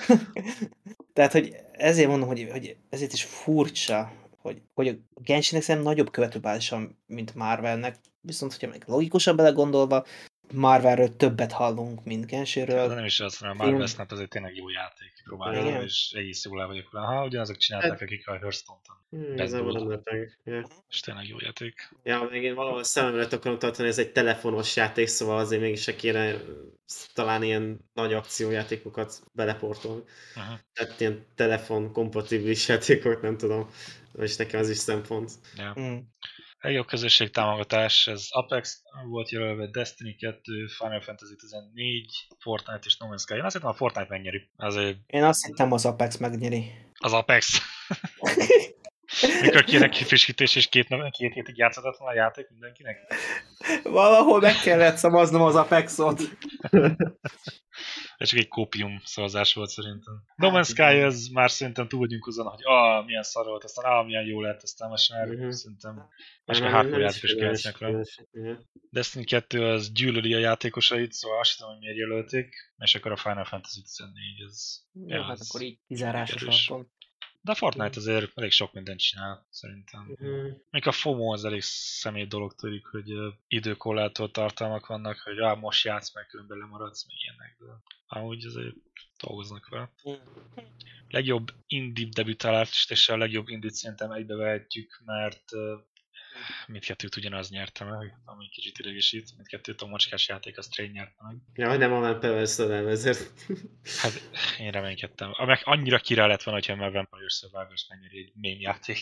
Tehát, hogy ezért mondom, hogy, hogy ezért is furcsa, hogy, hogy a Genshinnek szerintem nagyobb követőbázisa, mint Marvelnek, viszont hogyha meg logikusan belegondolva, Marvelről többet hallunk, mint Genshinről. De nem is azt mondom, a Marvel Snap azért tényleg jó játék. Próbálom, és egész jól el vagyok vele. Ha ugyanazok csinálták, hát, akik a Hearthstone-on. Hmm, ez nem ja. És tényleg jó játék. Ja, még én valahol szememre akarom tartani, ez egy telefonos játék, szóval azért mégis se kéne talán ilyen nagy akciójátékokat beleportolni. Uh-huh. Tehát ilyen telefon kompatibilis játékot, nem tudom. És nekem az is szempont. Ja. Mm. Legjobb közösség támogatás, ez Apex volt jelölve, Destiny 2, Final Fantasy 14, Fortnite és No Man's Sky. Én azt hittem a Fortnite megnyeri. Azért... Én azt hittem az Apex megnyeri. Az Apex. Mikor kéne kifrissítés és két, két hétig játszhatatlan a játék mindenkinek? Valahol meg kellett szavaznom az Apexot. Ez csak egy kópium szavazás volt szerintem. No Man's hát, Sky, ez már szerintem túl vagyunk azon, hogy ah, milyen szar volt, aztán ah, milyen jó lett, aztán most már uh-huh. szerintem most már hardcore játékos kérdeznek rá. Destiny 2 az gyűlöli a játékosait, szóval azt hiszem, hogy miért jelölték, és akkor a Final Fantasy 14, ez... Jó, ja, hát akkor így kizárásos alapon. De a Fortnite azért elég sok mindent csinál, szerintem. Mm. Még a FOMO az elég személy dolog tűnik, hogy uh, időkorlától tartalmak vannak, hogy ah, most játsz meg, különben lemaradsz, meg ilyenek, de amúgy azért dolgoznak vele. Mm. Legjobb indie debütálást és a legjobb indie szerintem egybevehetjük, mert mindkettőt ugyanaz nyerte meg, ami kicsit idegesít. Mindkettőt a mocskás játék a Strain nyerte meg. Ja, nem a Vampire Survivor ezért. Hát én reménykedtem. Meg annyira király lett volna, hogyha a Vampire Survivors megnyeri egy mém játék.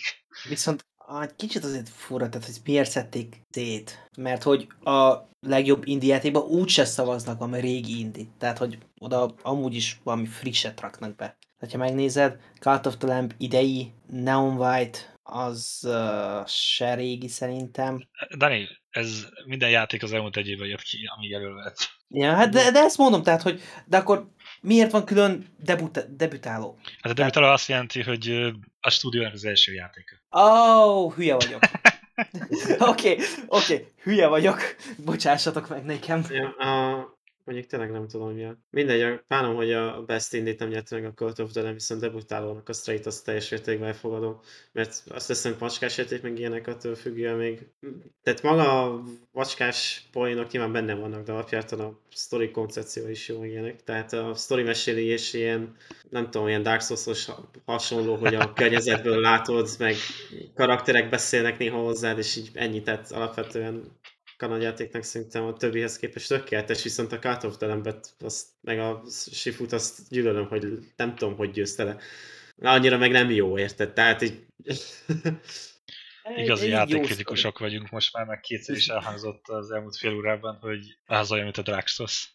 Viszont egy kicsit azért fura, tehát hogy miért szedték szét. Mert hogy a legjobb indie játékban úgyse szavaznak valami régi indie. Tehát, hogy oda amúgy is valami frisset raknak be. Ha megnézed, Cult of the Lamp idei, Neon White, az uh, se régi szerintem. Dani, ez minden játék az elmúlt egy évben jött ki, amíg elővet. Ja, hát de, de ezt mondom, tehát, hogy de akkor miért van külön debut, debütáló? Hát a debütáló tehát... azt jelenti, hogy a stúdiónak az első játéka. Ó, oh, hülye vagyok. Oké, oké, okay, okay, hülye vagyok. Bocsássatok meg nekem. Ja, a, Mondjuk tényleg nem tudom mi a... Mindegy, bánom, hogy a Best Indie-t nem nyert meg a Cult of the viszont debutálónak a Straight azt teljes értékben elfogadom, mert azt hiszem macskás játék meg ilyenek attól függően még... Tehát maga a macskás poénok nyilván benne vannak, de alapjártan a story koncepció is jó ilyenek. Tehát a story mesélés ilyen, nem tudom, ilyen Dark Souls-os hasonló, hogy a környezetből látod, meg karakterek beszélnek néha hozzád, és így ennyit, tehát alapvetően kanadjátéknak szerintem a többihez képest tökéletes, viszont a Cut of the azt, meg a Sifut azt gyűlölöm, hogy nem tudom, hogy győzte le. Annyira meg nem jó, érted? Tehát így... Igazi játékkritikusok vagyunk most már, meg kétszer is elhangzott az elmúlt fél órában, hogy az olyan, mint a Souls.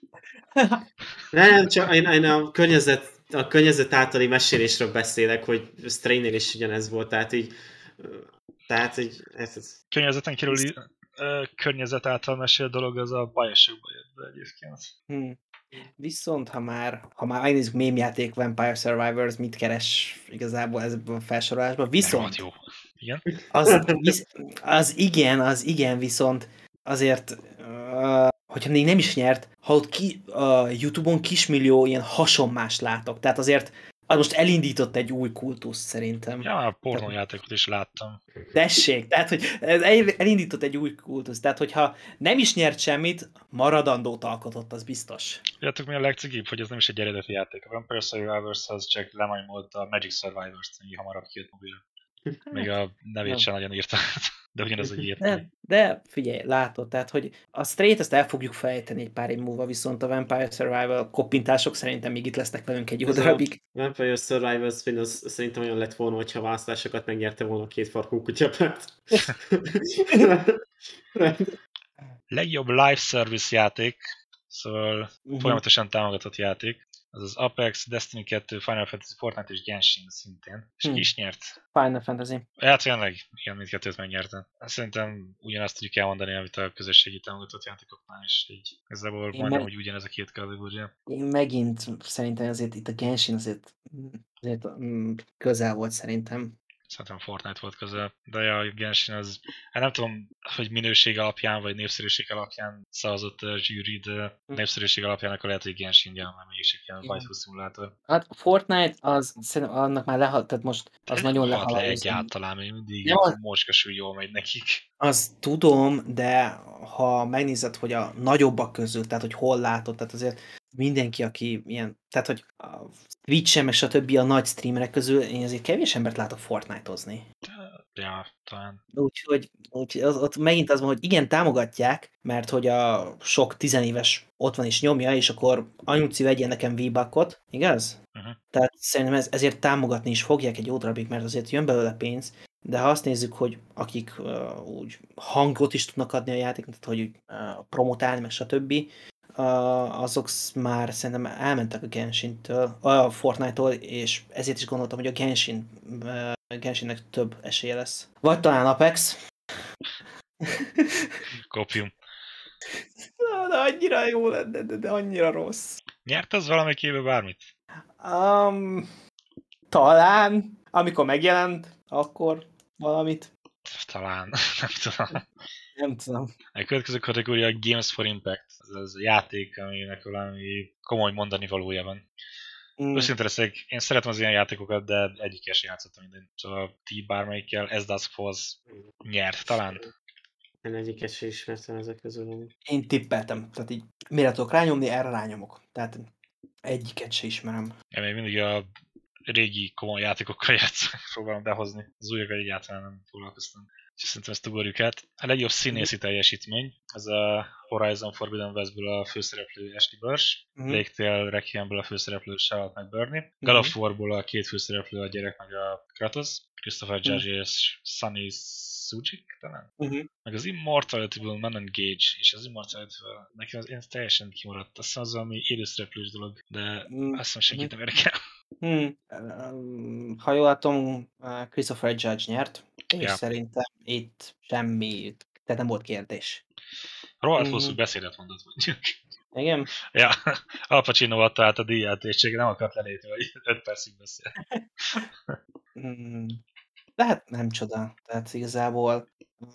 nem, csak én, én a környezet, a környezet általi mesélésről beszélek, hogy Strainer is ugyanez volt, tehát így tehát így... Ez, ez, Környezeten kerüli környezet által mesél dolog, az a bajosokba jött be egyébként. Hmm. Viszont, ha már, ha már megnézzük mémjáték Vampire Survivors, mit keres igazából ezben a felsorolásban, viszont... jó. Igen? Az, az igen, az igen, viszont azért, uh, hogyha még nem is nyert, ha ott ki, uh, Youtube-on kismillió ilyen hasonmást látok, tehát azért az most elindított egy új kultusz szerintem. Ja, a pornójátékot is láttam. Tessék, tehát, hogy ez elindított egy új kultusz, tehát hogyha nem is nyert semmit, maradandót alkotott, az biztos. Tudjátok mi a legcigibb, hogy ez nem is egy eredeti játék. A Vampire Survivors az csak lemajmolt a Magic Survivors című hamarabb kijött mobilra. Még a nevét sem nagyon írta, de ugyanaz egy ilyet. De, de figyelj, látod, tehát, hogy a straight ezt el fogjuk fejteni egy pár év múlva, viszont a Vampire Survival koppintások szerintem még itt lesznek velünk egy jó darabig. A Vampire Survival spin az szerintem olyan lett volna, hogyha választásokat megnyerte volna a két farkú kutyapát. Legjobb live service játék, szóval uh-huh. folyamatosan támogatott játék az az Apex, Destiny 2, Final Fantasy, Fortnite és Genshin szintén. És hmm. ki is nyert? Final Fantasy. Ja, tényleg, igen, mindkettőt megnyerte. Szerintem ugyanazt tudjuk elmondani, amit a közösségi támogatott játékoknál is. Így igazából majdnem, meg... hogy ugyanez a két kategória. Én megint szerintem azért itt a Genshin azért, azért mm, közel volt szerintem szerintem Fortnite volt közel, de ja, a Genshin az, hát nem tudom, hogy minőség alapján, vagy népszerűség alapján szavazott a zsűri, de hm. népszerűség alapján akkor lehet, hogy Genshin jön, mert mégis egy ilyen White szimulátor. Hát Fortnite, az szerintem annak már lehalt, tehát most az de nagyon lehalt. le egyáltalán, még mindig ja, morskasul jól megy nekik. Az tudom, de ha megnézed, hogy a nagyobbak közül, tehát hogy hol látod, tehát azért mindenki, aki ilyen, tehát hogy a Twitch-en, meg stb. a nagy streamerek közül én azért kevés embert látok Fortnite-ozni. Ja, talán. Úgyhogy úgy, az, ott megint az van, hogy igen, támogatják, mert hogy a sok tizenéves ott van is nyomja, és akkor anyuci vegyen nekem v igaz? Uh-huh. Tehát szerintem ez, ezért támogatni is fogják egy jó darabig, mert azért jön belőle pénz, de ha azt nézzük, hogy akik uh, úgy hangot is tudnak adni a játéknak, tehát hogy uh, promotálni, meg stb., azok már szerintem elmentek a Genshin-től, a Fortnite-tól, és ezért is gondoltam, hogy a Genshin, Genshinnek több esélye lesz. Vagy talán Apex. Kopium. De annyira jó lenne, de, de annyira rossz. Nyert az valamelyik éve bármit? Um, talán, amikor megjelent, akkor valamit. Talán, nem tudom. Nem tudom. A következő kategória a Games for Impact. Ez az a játék, aminek valami komoly mondani valója van. Mm. Őszintén leszek, én szeretem az ilyen játékokat, de egyik sem játszottam minden. Szóval ti bármelyikkel, ez Dusk Falls nyert talán. Én egyiket sem ismertem ezek közül. Én tippeltem, tehát így mire tudok rányomni, erre rányomok. Tehát egyiket sem ismerem. Én még mindig a régi komoly játékokkal játszom, próbálom behozni. Az újakkal egyáltalán nem foglalkoztam és szerintem ezt ugorjuk át. A legjobb színészi teljesítmény, ez a Horizon Forbidden Westből a főszereplő Ashley Burch, uh-huh. Plague Tale Requiemből a főszereplő Charlotte McBurney, uh-huh. God of Warból a két főszereplő a gyerek meg a Kratos, Christopher uh-huh. Judge és Sunny Sujic talán? Uh-huh. Meg az Immortality-ből Manon Gage, és az Immortality-ből nekem az én teljesen kimaradt. Azt hiszem az valami élőszereplős dolog, de uh-huh. azt hiszem senkit nem érdekel. Hmm. Ha jól látom, Christopher Judge nyert. És ja. szerintem itt semmi, tehát nem volt kérdés. Rohadt hosszú mm. beszédet mondott mondjuk. Igen? Ja, Al Pacino adta át a díját, és nem akart lelépni, hogy 5 percig beszél. Mm. De hát nem csoda. Tehát igazából,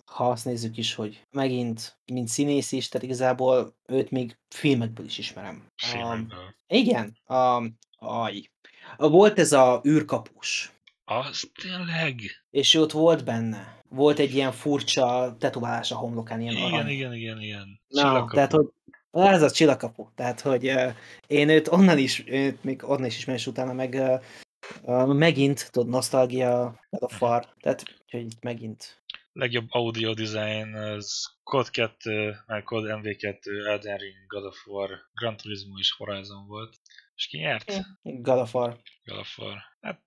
ha azt nézzük is, hogy megint, mint színész is, tehát igazából őt még filmekből is ismerem. Filmekből? Um, igen. Um, aj. Volt ez a űrkapus. Az tényleg? És ott volt benne. Volt egy ilyen furcsa tetoválás a homlokán, ilyen Igen, arany. igen, igen, igen. Na, tehát, hogy ez a csillagkapu. Tehát, hogy uh, én őt onnan is, őt még onnan is ismerem, és utána meg uh, uh, megint, tudod, nosztalgia, a far. Tehát, hogy itt megint. Legjobb audio design az Code 2, meg Code MV2, Elden Ring, God of War, Gran Turismo és Horizon volt. És ki nyert? Of War. Hát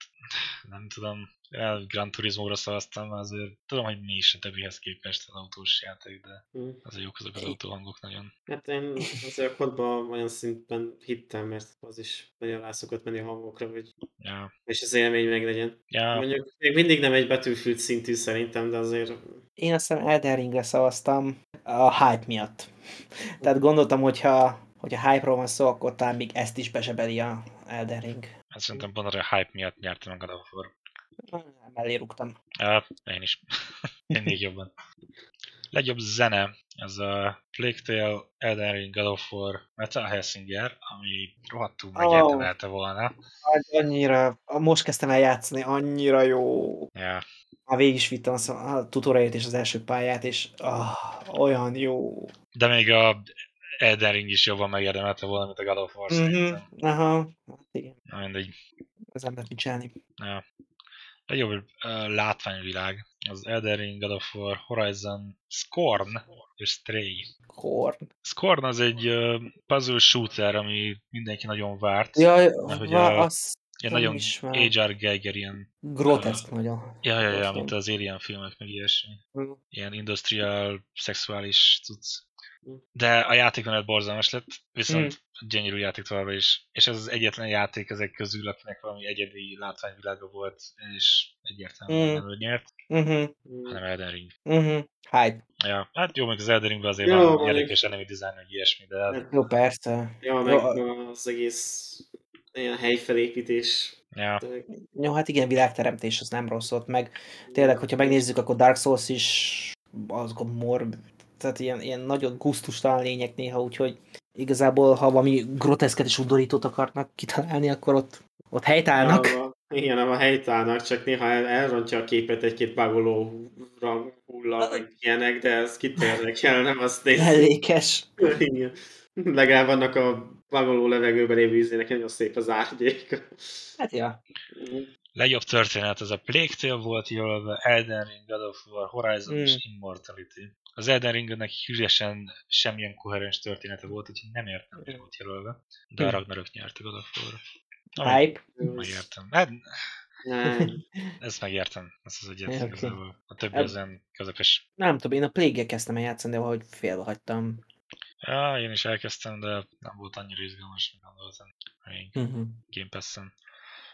nem tudom, el Gran Turismo-ra szavaztam, azért tudom, hogy mi is a többihez képest az autós játék, de hmm. azért jók azok az autóhangok nagyon. Hát én azért a kodban olyan szintben hittem, mert az is nagyon rá szokott menni a hangokra, hogy ja. és az élmény meg legyen. Ja. Mondjuk még mindig nem egy betűfült szintű szerintem, de azért... Én azt hiszem Elden Ringre szavaztam a hype miatt. Tehát gondoltam, hogyha hogy a hype-ról van szó, akkor talán még ezt is besebeli a Elden Ring. Hát szerintem pont a hype miatt nyertem a God of War. Mellé rúgtam. Ja, én is. én még jobban. Legjobb zene, ez a Plague Tale, Elden Ring, God of War, Metal Hellsinger, ami rohadtul megérdemelte oh, volna. Annyira, most kezdtem el játszani, annyira jó. Ja. A végig is vittem a tutorialt és az első pályát, és oh, olyan jó. De még a Elden Ring is jobban megérdemelte volna, mint a God of War mm-hmm. Aha, hát igen. Na mindegy. Az ember mit csinálni. Ja. Legjobb uh, látványvilág. Az Elden Ring, God of War, Horizon, Scorn és Stray. Scorn. Scorn az egy uh, puzzle shooter, ami mindenki nagyon várt. Ja, hogy a, az ilyen nagyon H.R. Geiger, ilyen... Groteszk uh, nagyon. Ja, ja, ja, mint az Alien filmek, meg ilyesmi. Mm. Ilyen industrial, szexuális cucc. De a játékmenet borzalmas lett, viszont mm. gyönyörű játék továbbra is. És ez az egyetlen játék ezek közül, akinek valami egyedi látványvilága volt, és egyértelműen mm. nem ő nyert, mm-hmm. hanem Elden Ring. Mm-hmm. Hype. Ja, hát jó, még az Elden Ringben azért jó, van érdekes enemy design, vagy ilyesmi, de... Hát... Jó, persze. Ja, meg jó. az egész ilyen helyfelépítés. Ja. Jó, hát igen, világteremtés az nem rossz ott, meg tényleg, hogyha megnézzük, akkor Dark Souls is az morb tehát ilyen, ilyen nagyon gusztustalan lények néha, úgyhogy igazából, ha valami groteszket és udorítót akarnak kitalálni, akkor ott, ott helytállnak. Ja, igen, a helytállnak, csak néha el, elrontja a képet egy-két bagolóra hulla, meg ilyenek, de ez kit érdekel, nem azt nézni. Mellékes. Igen. Legalább annak a bagoló levegőben lévő ízének nagyon szép az árnyék. Hát ja. Legjobb történet az a Plague Tale volt jelölve, Elden Ring, God of War, Horizon mm. és Immortality. Az Elden Ringnek hűségesen semmilyen koherens története volt, úgyhogy nem értem, hogy volt jelölve. De a. Ragnarök nyert a God of War. Hype? Megértem. Hát, ezt megértem, ezt az egyet okay. A többi az nem közepes. Nem tudom, én a plague kezdtem el játszani, de valahogy félhagytam. Ja, én is elkezdtem, de nem volt annyira izgalmas, mint gondoltam. Még uh-huh. Game Pass-en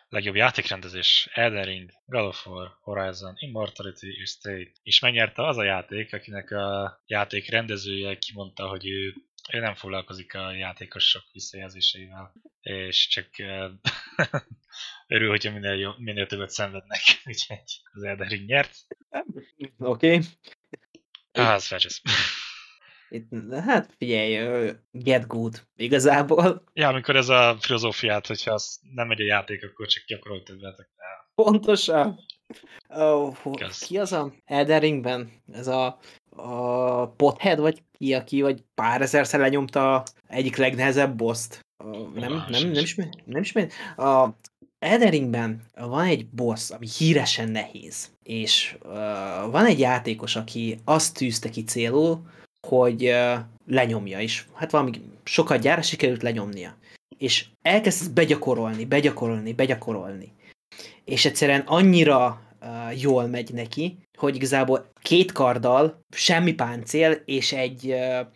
legjobb játékrendezés Elden Ring, God of War, Horizon, Immortality és Stray. És megnyerte az a játék, akinek a játék rendezője kimondta, hogy ő, ő nem foglalkozik a játékosok visszajelzéseivel, és csak örül, hogyha minél, jó, minél többet szenvednek, úgyhogy az Elden Ring nyert. Oké. Okay. Ah, felcsesz. Itt, hát figyelj, get good, igazából. Ja, amikor ez a filozófiát, hogyha az nem megy a játék, akkor csak gyakorolj többet. Pontosan. Oh, ki az a Elden Ringben? Ez a, a Pothead, vagy ki, aki vagy pár ezerszer lenyomta egyik legnehezebb boszt? Uh, nem, nem, nem, nem, ismer, nem ismer. A Elden Ringben van egy boss, ami híresen nehéz, és uh, van egy játékos, aki azt tűzte ki célul, hogy lenyomja is. Hát valami sokat gyára sikerült lenyomnia. És elkezd begyakorolni, begyakorolni, begyakorolni. És egyszerűen annyira uh, jól megy neki, hogy igazából két karddal, semmi páncél, és egy, uh,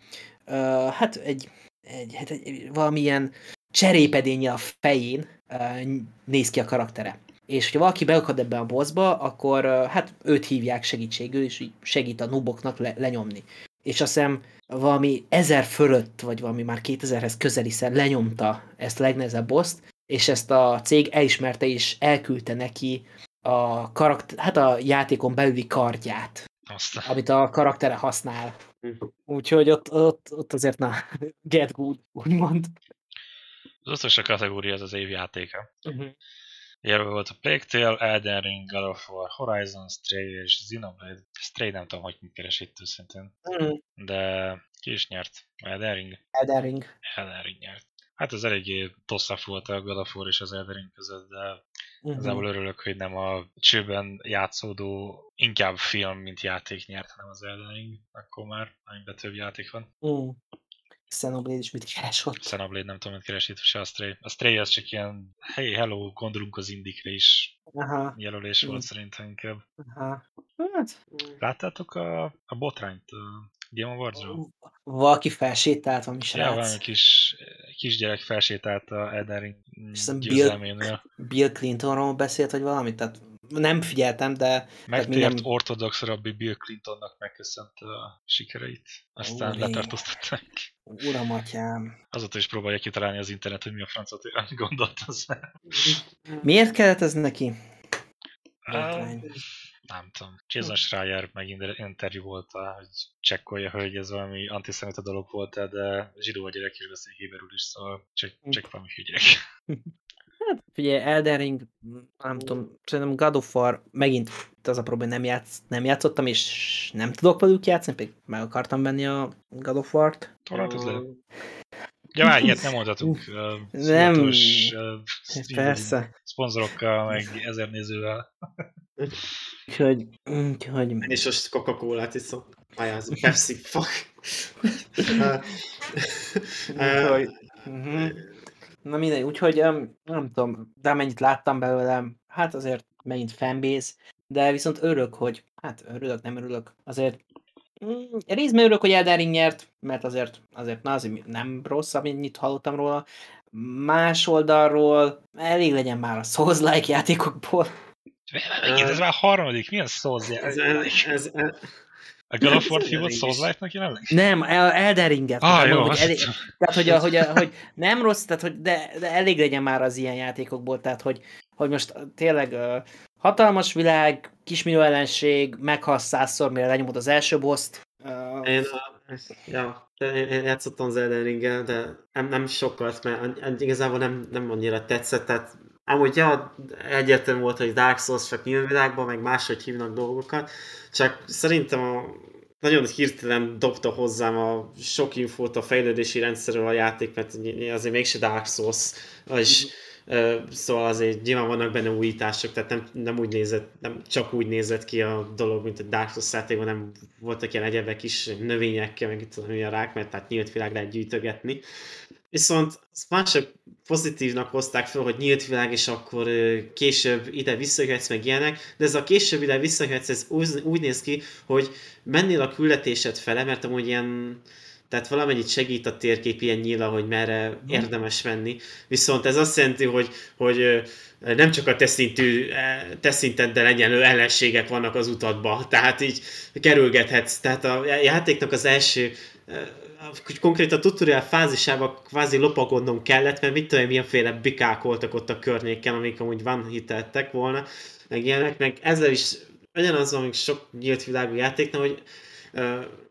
uh, hát egy, egy, hát egy valamilyen cserépedénye a fején uh, néz ki a karaktere. és hogyha valaki beakad ebbe a bossba, akkor hát őt hívják segítségül, és segít a nuboknak le, lenyomni. És azt hiszem valami ezer fölött, vagy valami már 2000-hez közeli szer lenyomta ezt a legnehezebb boszt, és ezt a cég elismerte és elküldte neki a, karakter, hát a játékon belüli kardját, Aztán. amit a karaktere használ. Úgyhogy ott, ott, ott azért na, get good, úgymond. Az utolsó kategória az az év játéka. Uh-huh. Jelölve volt a Plague Tale, Elden Ring, God of War, Horizon, Stray és Xenoblade. Stray nem tudom, hogy mit keres itt őszintén. Uh-huh. De ki is nyert? Elden Ring? Elden Ring. Elden Ring nyert. Hát ez eléggé tosszabb volt a God of War és az Elden Ring között, de uh-huh. igazából örülök, hogy nem a csőben játszódó inkább film, mint játék nyert, hanem az Elden Ring. Akkor már amiben több játék van. Uh. Xenoblade is mit keres ott? Xenoblade nem tudom, mit keres itt, se a Stray. A Stray az csak ilyen, hey, hello, gondolunk az indikre is. Aha. Jelölés volt mm. szerintem inkább. Aha. Hát. Láttátok a, a botrányt, a Game Awards-ról? Valaki felsétált, valami srác. Ja, valami kis, kisgyerek felsétált a Elden Ring Bill, Bill Clintonról beszélt, vagy valamit? Tehát nem figyeltem, de... Megtért minden... ortodox rabbi Bill Clintonnak megköszönt a sikereit, aztán letartóztatták. Uram, atyám. Azóta is próbálja kitalálni az internet, hogy mi a francot gondolt az. Miért kellett ez neki? Uh, nem tudom. Jason Schreier megint interjú volt, hogy csekkolja, hogy ez valami antiszemita dolog volt, de zsidó a gyerek is beszél héberül is, szóval csak, csak valami hügyek. Figyelj, Elden Ring, nem tudom, szerintem God of War, megint az a probléma, nem, játsz, nem játszottam, és nem tudok velük játszani, pedig meg akartam venni a God of War-t. Torrent az le. Ja, már ilyet nem mondhatunk. nem, uh, persze. Szponzorokkal, meg ezer nézővel. Úgyhogy, úgyhogy... És most Coca-Cola-t iszom. Pályázó, Pepsi, fuck. uh, uh, Na mindegy, úgyhogy nem tudom, de mennyit láttam belőlem, hát azért megint fanbase, de viszont örülök, hogy, hát örülök, nem örülök, azért mm, részben örülök, hogy Elden Ring nyert, mert azért, azért na, azért nem rossz, amennyit hallottam róla. Más oldalról elég legyen már a Souls-like játékokból. ez már a harmadik, milyen Souls? Ez, ez, ez, a God of War hívott Souls Life-nak jelenleg? Nem, Elden Ringet. Ah, jó, mondom, hogy elég, tehát, hogy, a, hogy, a, hogy nem rossz, tehát, hogy de, de elég legyen már az ilyen játékokból, tehát, hogy, hogy most tényleg uh, hatalmas világ, kismillió ellenség, meghalsz százszor, mire lenyomod az első boszt. Uh, én, ja, én, én játszottam az Elden ring de nem, nem sokat, mert igazából nem, nem annyira tetszett, tehát Amúgy ja, egyértelmű volt, hogy Dark Souls csak nyilvánvilágban, meg máshogy hívnak dolgokat, csak szerintem a, nagyon hirtelen dobta hozzám a sok infót a fejlődési rendszerről a játék, mert azért mégse Dark Souls, és Szóval azért nyilván vannak benne újítások, tehát nem, nem úgy nézett, nem csak úgy nézett ki a dolog, mint a Dark Souls játékban, nem voltak ilyen egyebek is növényekkel, meg itt tudom, a rák, mert tehát nyílt világ lehet gyűjtögetni. Viszont mások pozitívnak hozták fel, hogy nyílt világ, és akkor később ide visszajöhetsz, meg ilyenek, de ez a később ide visszajöhetsz, ez úgy, úgy néz ki, hogy mennél a küldetésed fele, mert amúgy ilyen tehát valamennyit segít a térkép ilyen nyíla, hogy merre mm. érdemes menni. Viszont ez azt jelenti, hogy, hogy nem csak a teszintű, e, teszinteddel egyenlő ellenségek vannak az utatba, tehát így kerülgethetsz. Tehát a játéknak az első konkrét a tutorial fázisában kvázi lopagodnom kellett, mert mit tudom, milyenféle bikák voltak ott a környéken, amik amúgy van hiteltek volna, meg ilyenek, meg ezzel is ugyanaz, amik sok nyílt világú játéknál, hogy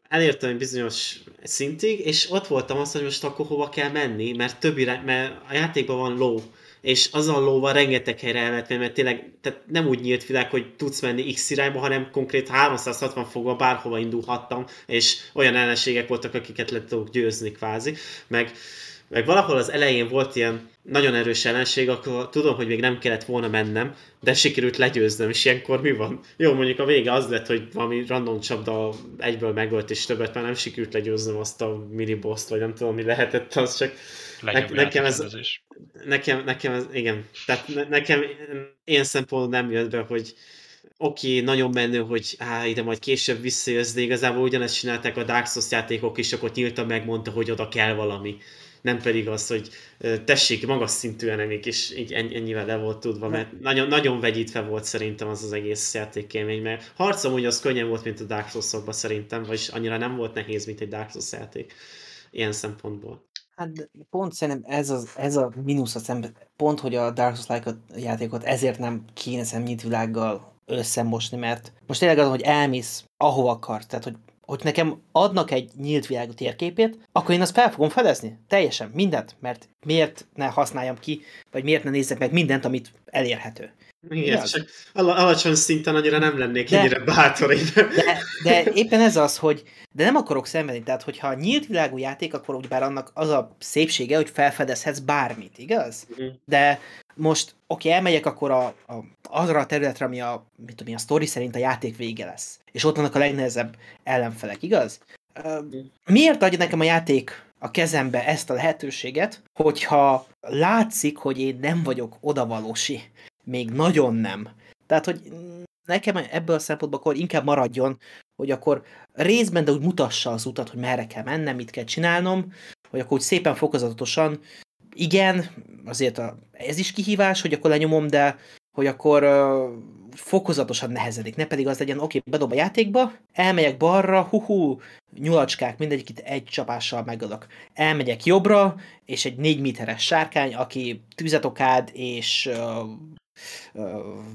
elértem egy bizonyos szintig, és ott voltam azt, hogy most akkor hova kell menni, mert többi, mert a játékban van ló, és az a lóval rengeteg helyre el lehet menni, mert tényleg tehát nem úgy nyílt világ, hogy tudsz menni X irányba, hanem konkrét 360 fogva bárhova indulhattam, és olyan ellenségek voltak, akiket le tudok győzni kvázi, meg, meg valahol az elején volt ilyen nagyon erős ellenség, akkor tudom, hogy még nem kellett volna mennem, de sikerült legyőznöm, és ilyenkor mi van? Jó, mondjuk a vége az lett, hogy valami random csapda egyből megölt, és többet már nem sikerült legyőznöm azt a mini boss vagy nem tudom, mi lehetett, az csak ne, nekem ez, nekem, nekem ez, igen, tehát ne, nekem ilyen szempontból nem jött be, hogy oké, okay, nagyon menő, hogy á, ide majd később visszajössz, de igazából ugyanezt csinálták a Dark Souls játékok is, akkor nyíltan megmondta, hogy oda kell valami. Nem pedig az, hogy tessék, magas szintű enemik, és így ennyivel le volt tudva, mert nagyon, nagyon vegyítve volt szerintem az az egész játékélmény, mert harcom úgy az könnyen volt, mint a Dark souls szerintem, vagyis annyira nem volt nehéz, mint egy Dark Souls játék ilyen szempontból. Hát pont szerintem ez, az, ez a mínusz a szemben, pont, hogy a Dark Souls játékot ezért nem kéne szerintem világgal összemosni, mert most tényleg az, hogy elmész ahova akarsz, tehát hogy hogy nekem adnak egy nyílt világú térképét, akkor én azt fel fogom fedezni. Teljesen, mindent. Mert miért ne használjam ki, vagy miért ne nézzek meg mindent, amit elérhető. Igen, csak alacsony szinten annyira nem lennék de, ennyire bátor. De, de éppen ez az, hogy de nem akarok szenvedni, tehát hogyha nyílt világú játék, akkor bár annak az a szépsége, hogy felfedezhetsz bármit, igaz? Uh-huh. De most, oké, okay, elmegyek akkor a, a, azra a területre, ami a, mit tudom, a sztori szerint a játék vége lesz. És ott vannak a legnehezebb ellenfelek, igaz? Uh, miért adja nekem a játék a kezembe ezt a lehetőséget, hogyha látszik, hogy én nem vagyok odavalósi? Még nagyon nem. Tehát, hogy nekem ebből a szempontból akkor inkább maradjon, hogy akkor részben, de úgy mutassa az utat, hogy merre kell mennem, mit kell csinálnom, hogy akkor úgy szépen fokozatosan, igen, azért a, ez is kihívás, hogy akkor lenyomom, de hogy akkor uh, fokozatosan nehezedik, ne pedig az legyen, oké, okay, bedob a játékba, elmegyek balra, huhu, nyulacskák, mindegyikit egy csapással megölök. Elmegyek jobbra, és egy négy méteres sárkány, aki tüzetokád, és uh,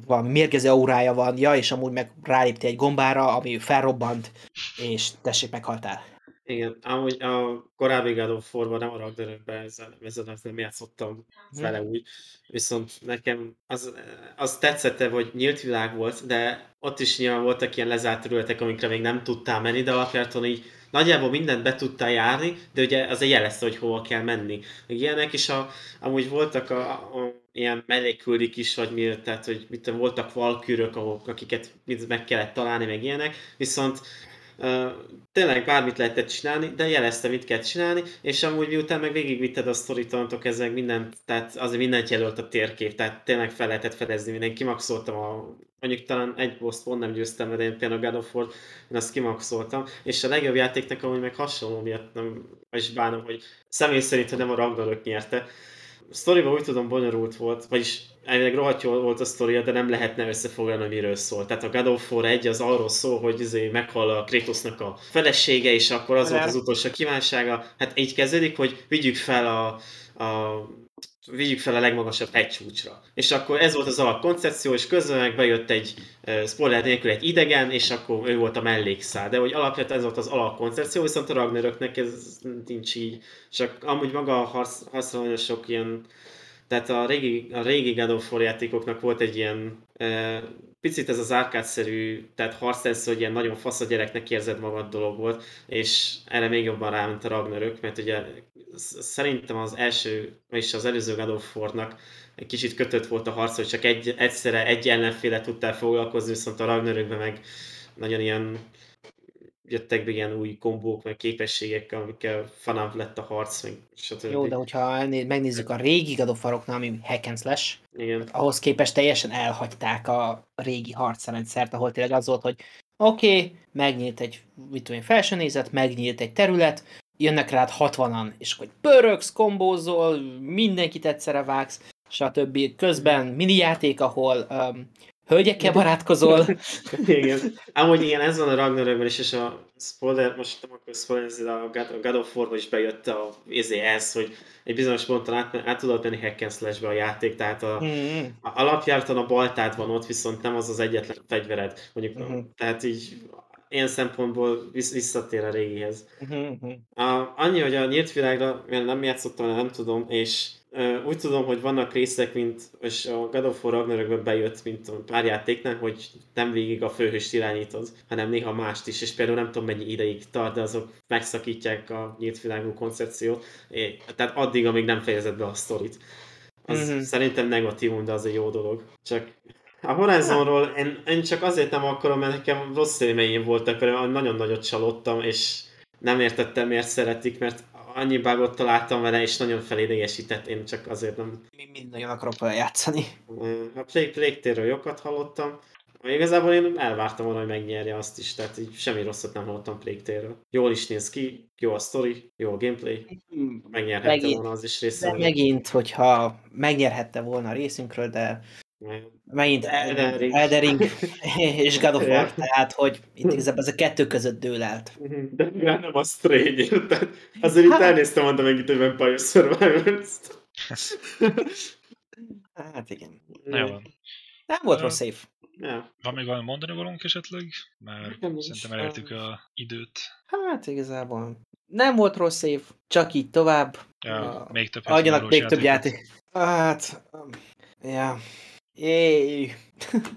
valami mérgező aurája van, ja, és amúgy meg rálépti egy gombára, ami felrobbant, és tessék, meghaltál. Igen, amúgy a korábbi God of War-ban nem a Ragnarökben ezzel, ezzel nem játszottam fele úgy, viszont nekem az, az tetszette, hogy nyílt világ volt, de ott is nyilván voltak ilyen lezárt területek, amikre még nem tudtál menni, de alapjáton így nagyjából mindent be tudtál járni, de ugye az egy jelezte, hogy hova kell menni. Meg ilyenek is a, amúgy voltak a, a ilyen melléküldik is, vagy mi, tehát hogy mit voltak valkürök, ahol, akiket meg kellett találni, meg ilyenek, viszont tényleg bármit lehetett csinálni, de jelezte, mit kell csinálni, és amúgy miután meg végigvitted a sztorit, onnantól kezdve mindent, tehát azért mindent jelölt a térkép, tehát tényleg fel lehetett fedezni minden. Kimaxoltam a, mondjuk talán egy boss pont nem győztem, de én például God of War, én azt kimaxoltam, és a legjobb játéknak amúgy meg hasonló miatt nem, is bánom, hogy személy szerint nem a Ragnarök nyerte, sztoriban úgy tudom bonyolult volt, vagyis elvileg rohadt jól volt a sztoria, de nem lehetne összefoglalni, miről szól. Tehát a God of War 1 az arról szól, hogy izé meghal a Kratosnak a felesége, és akkor az volt az utolsó kívánsága. Hát így kezdődik, hogy vigyük fel a, a vigyük fel a legmagasabb hegycsúcsra. És akkor ez volt az alapkoncepció, és közben meg bejött egy spoiler nélkül egy idegen, és akkor ő volt a mellékszál. De hogy alapvetően ez volt az alapkoncepció, viszont a Ragnaröknek ez nincs így. Csak amúgy maga a harc, harcra nagyon sok ilyen tehát a régi, a régi God of War játékoknak volt egy ilyen e, picit ez az árkádszerű, tehát harctensz, hogy ilyen nagyon fasz a gyereknek érzed magad dolog volt, és erre még jobban ráment a Ragnarök, mert ugye szerintem az első, és az előző God of War-nak egy kicsit kötött volt a harc, hogy csak egy, egyszerre egy ellenféle tudtál foglalkozni, viszont a Ragnarökben meg nagyon ilyen jöttek be ilyen új kombók, meg képességek, amikkel fanabb lett a harc, meg stb. Jó, de hogyha megnézzük a régi God of War-oknál, ami hack and slash, Igen. ahhoz képest teljesen elhagyták a régi harcrendszert, ahol tényleg az volt, hogy oké, okay, megnyílt egy mit tudom, felső nézet, megnyílt egy terület, jönnek rád 60-an, és hogy pöröksz, kombózol, mindenkit egyszerre vágsz, stb. Közben mini játék, ahol um, hölgyekkel barátkozol. igen. Amúgy igen, ez van a Ragnarökben is, és a spoiler, most nem akkor spoiler, a God, of war is bejött a, ezé ez, hogy egy bizonyos ponton át, át tudod menni hack a játék, tehát a, mm-hmm. a alapjártan a baltád van ott, viszont nem az az egyetlen fegyvered. Mondjuk, mm-hmm. tehát így ilyen szempontból visszatér a régihez. Uh-huh. A, annyi, hogy a nyílt világra nem játszottam, nem tudom, és úgy tudom, hogy vannak részek, mint és a God of War Ragnarökben bejött, mint pár játéknál, hogy nem végig a főhőst irányítod, hanem néha mást is, és például nem tudom mennyi ideig tart, de azok megszakítják a nyílt világú koncepciót, tehát addig, amíg nem fejezed be a sztorit. Az mm-hmm. szerintem negatívum, de az egy jó dolog. Csak a Horizonról én, én csak azért nem akarom, mert nekem rossz élményem voltak, mert nagyon nagyot csalódtam, és nem értettem, miért szeretik, mert annyi bugot találtam vele, és nagyon felidegesített, én csak azért nem... Mi mind nagyon akarok vele játszani. A Plague, Plague Tale-ről jókat hallottam, Igazából én elvártam volna, hogy megnyerje azt is, tehát így semmi rosszat nem hallottam Plague Jól is néz ki, jó a story, jó a gameplay, megnyerhette megint, volna az is részről. De megint, hogyha megnyerhette volna a részünkről, de megint Eldering és God of War, tehát hogy itt igazából ez a kettő között dől elt. De nem a Strange, érted? Azért itt hát- elnéztem, mondtam meg itt, hogy Vampire Survivors-t. Hát igen. Na jó van. Nem volt rossz szép. Ja. Van még valami mondani valónk esetleg? Mert nem szerintem elértük a időt. Hát igazából nem volt rossz év, csak így tovább. Ja, uh, még több Adjanak még több játék. Hát, ja. Jéj.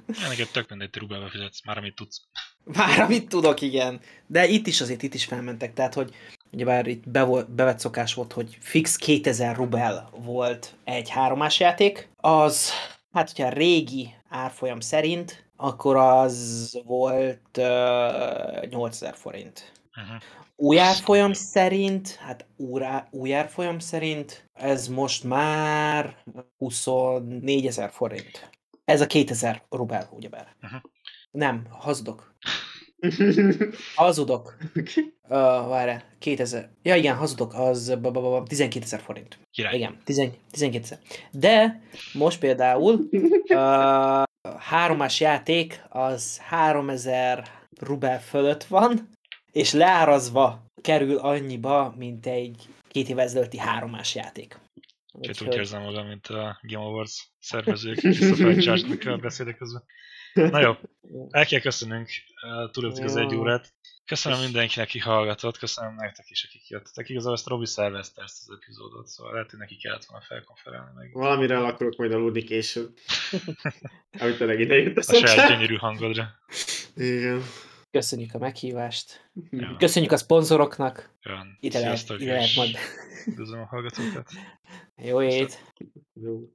Ja, neked tök mindegy, rubelbe fizetsz, már amit tudsz. Már amit tudok, igen. De itt is azért itt is felmentek, tehát hogy ugyebár itt be volt, bevett szokás volt, hogy fix 2000 rubel volt egy háromás játék, az, hát hogyha régi árfolyam szerint, akkor az volt uh, 8000 forint. Uh-huh. Új árfolyam szerint, hát úrá, új árfolyam szerint ez most már 24 ezer forint. Ez a 2000 rubel, ugyebár. Uh-huh. Nem, hazudok. hazudok. Uh, várj, 2000. Ja igen, hazudok, az 12 ezer forint. Király. Igen, 12 ezer. De most például uh, háromás játék az 3000 rubel fölött van, és leárazva kerül annyiba, mint egy két évvel ezelőtti háromás játék. Úgyhogy úgy érzem magam, mint a Game Awards szervezők, és a franchise-nak a beszédek közben. Na jó, el kell köszönünk, túléltük az egy órát. Köszönöm mindenkinek, aki hallgatott, köszönöm nektek is, akik jöttetek. Igazából ezt Robi szervezte ezt az epizódot, szóval lehet, hogy neki kellett volna felkonferálni meg. Valamire el akarok majd aludni később. Amit tényleg idejött a A saját gyönyörű hangodra. Igen. Köszönjük a meghívást. Ja. Köszönjük a szponzoroknak. Ja. Ide lehet, ide lehet majd. Üdvözlöm a hallgatókat. Jó ét. Jó.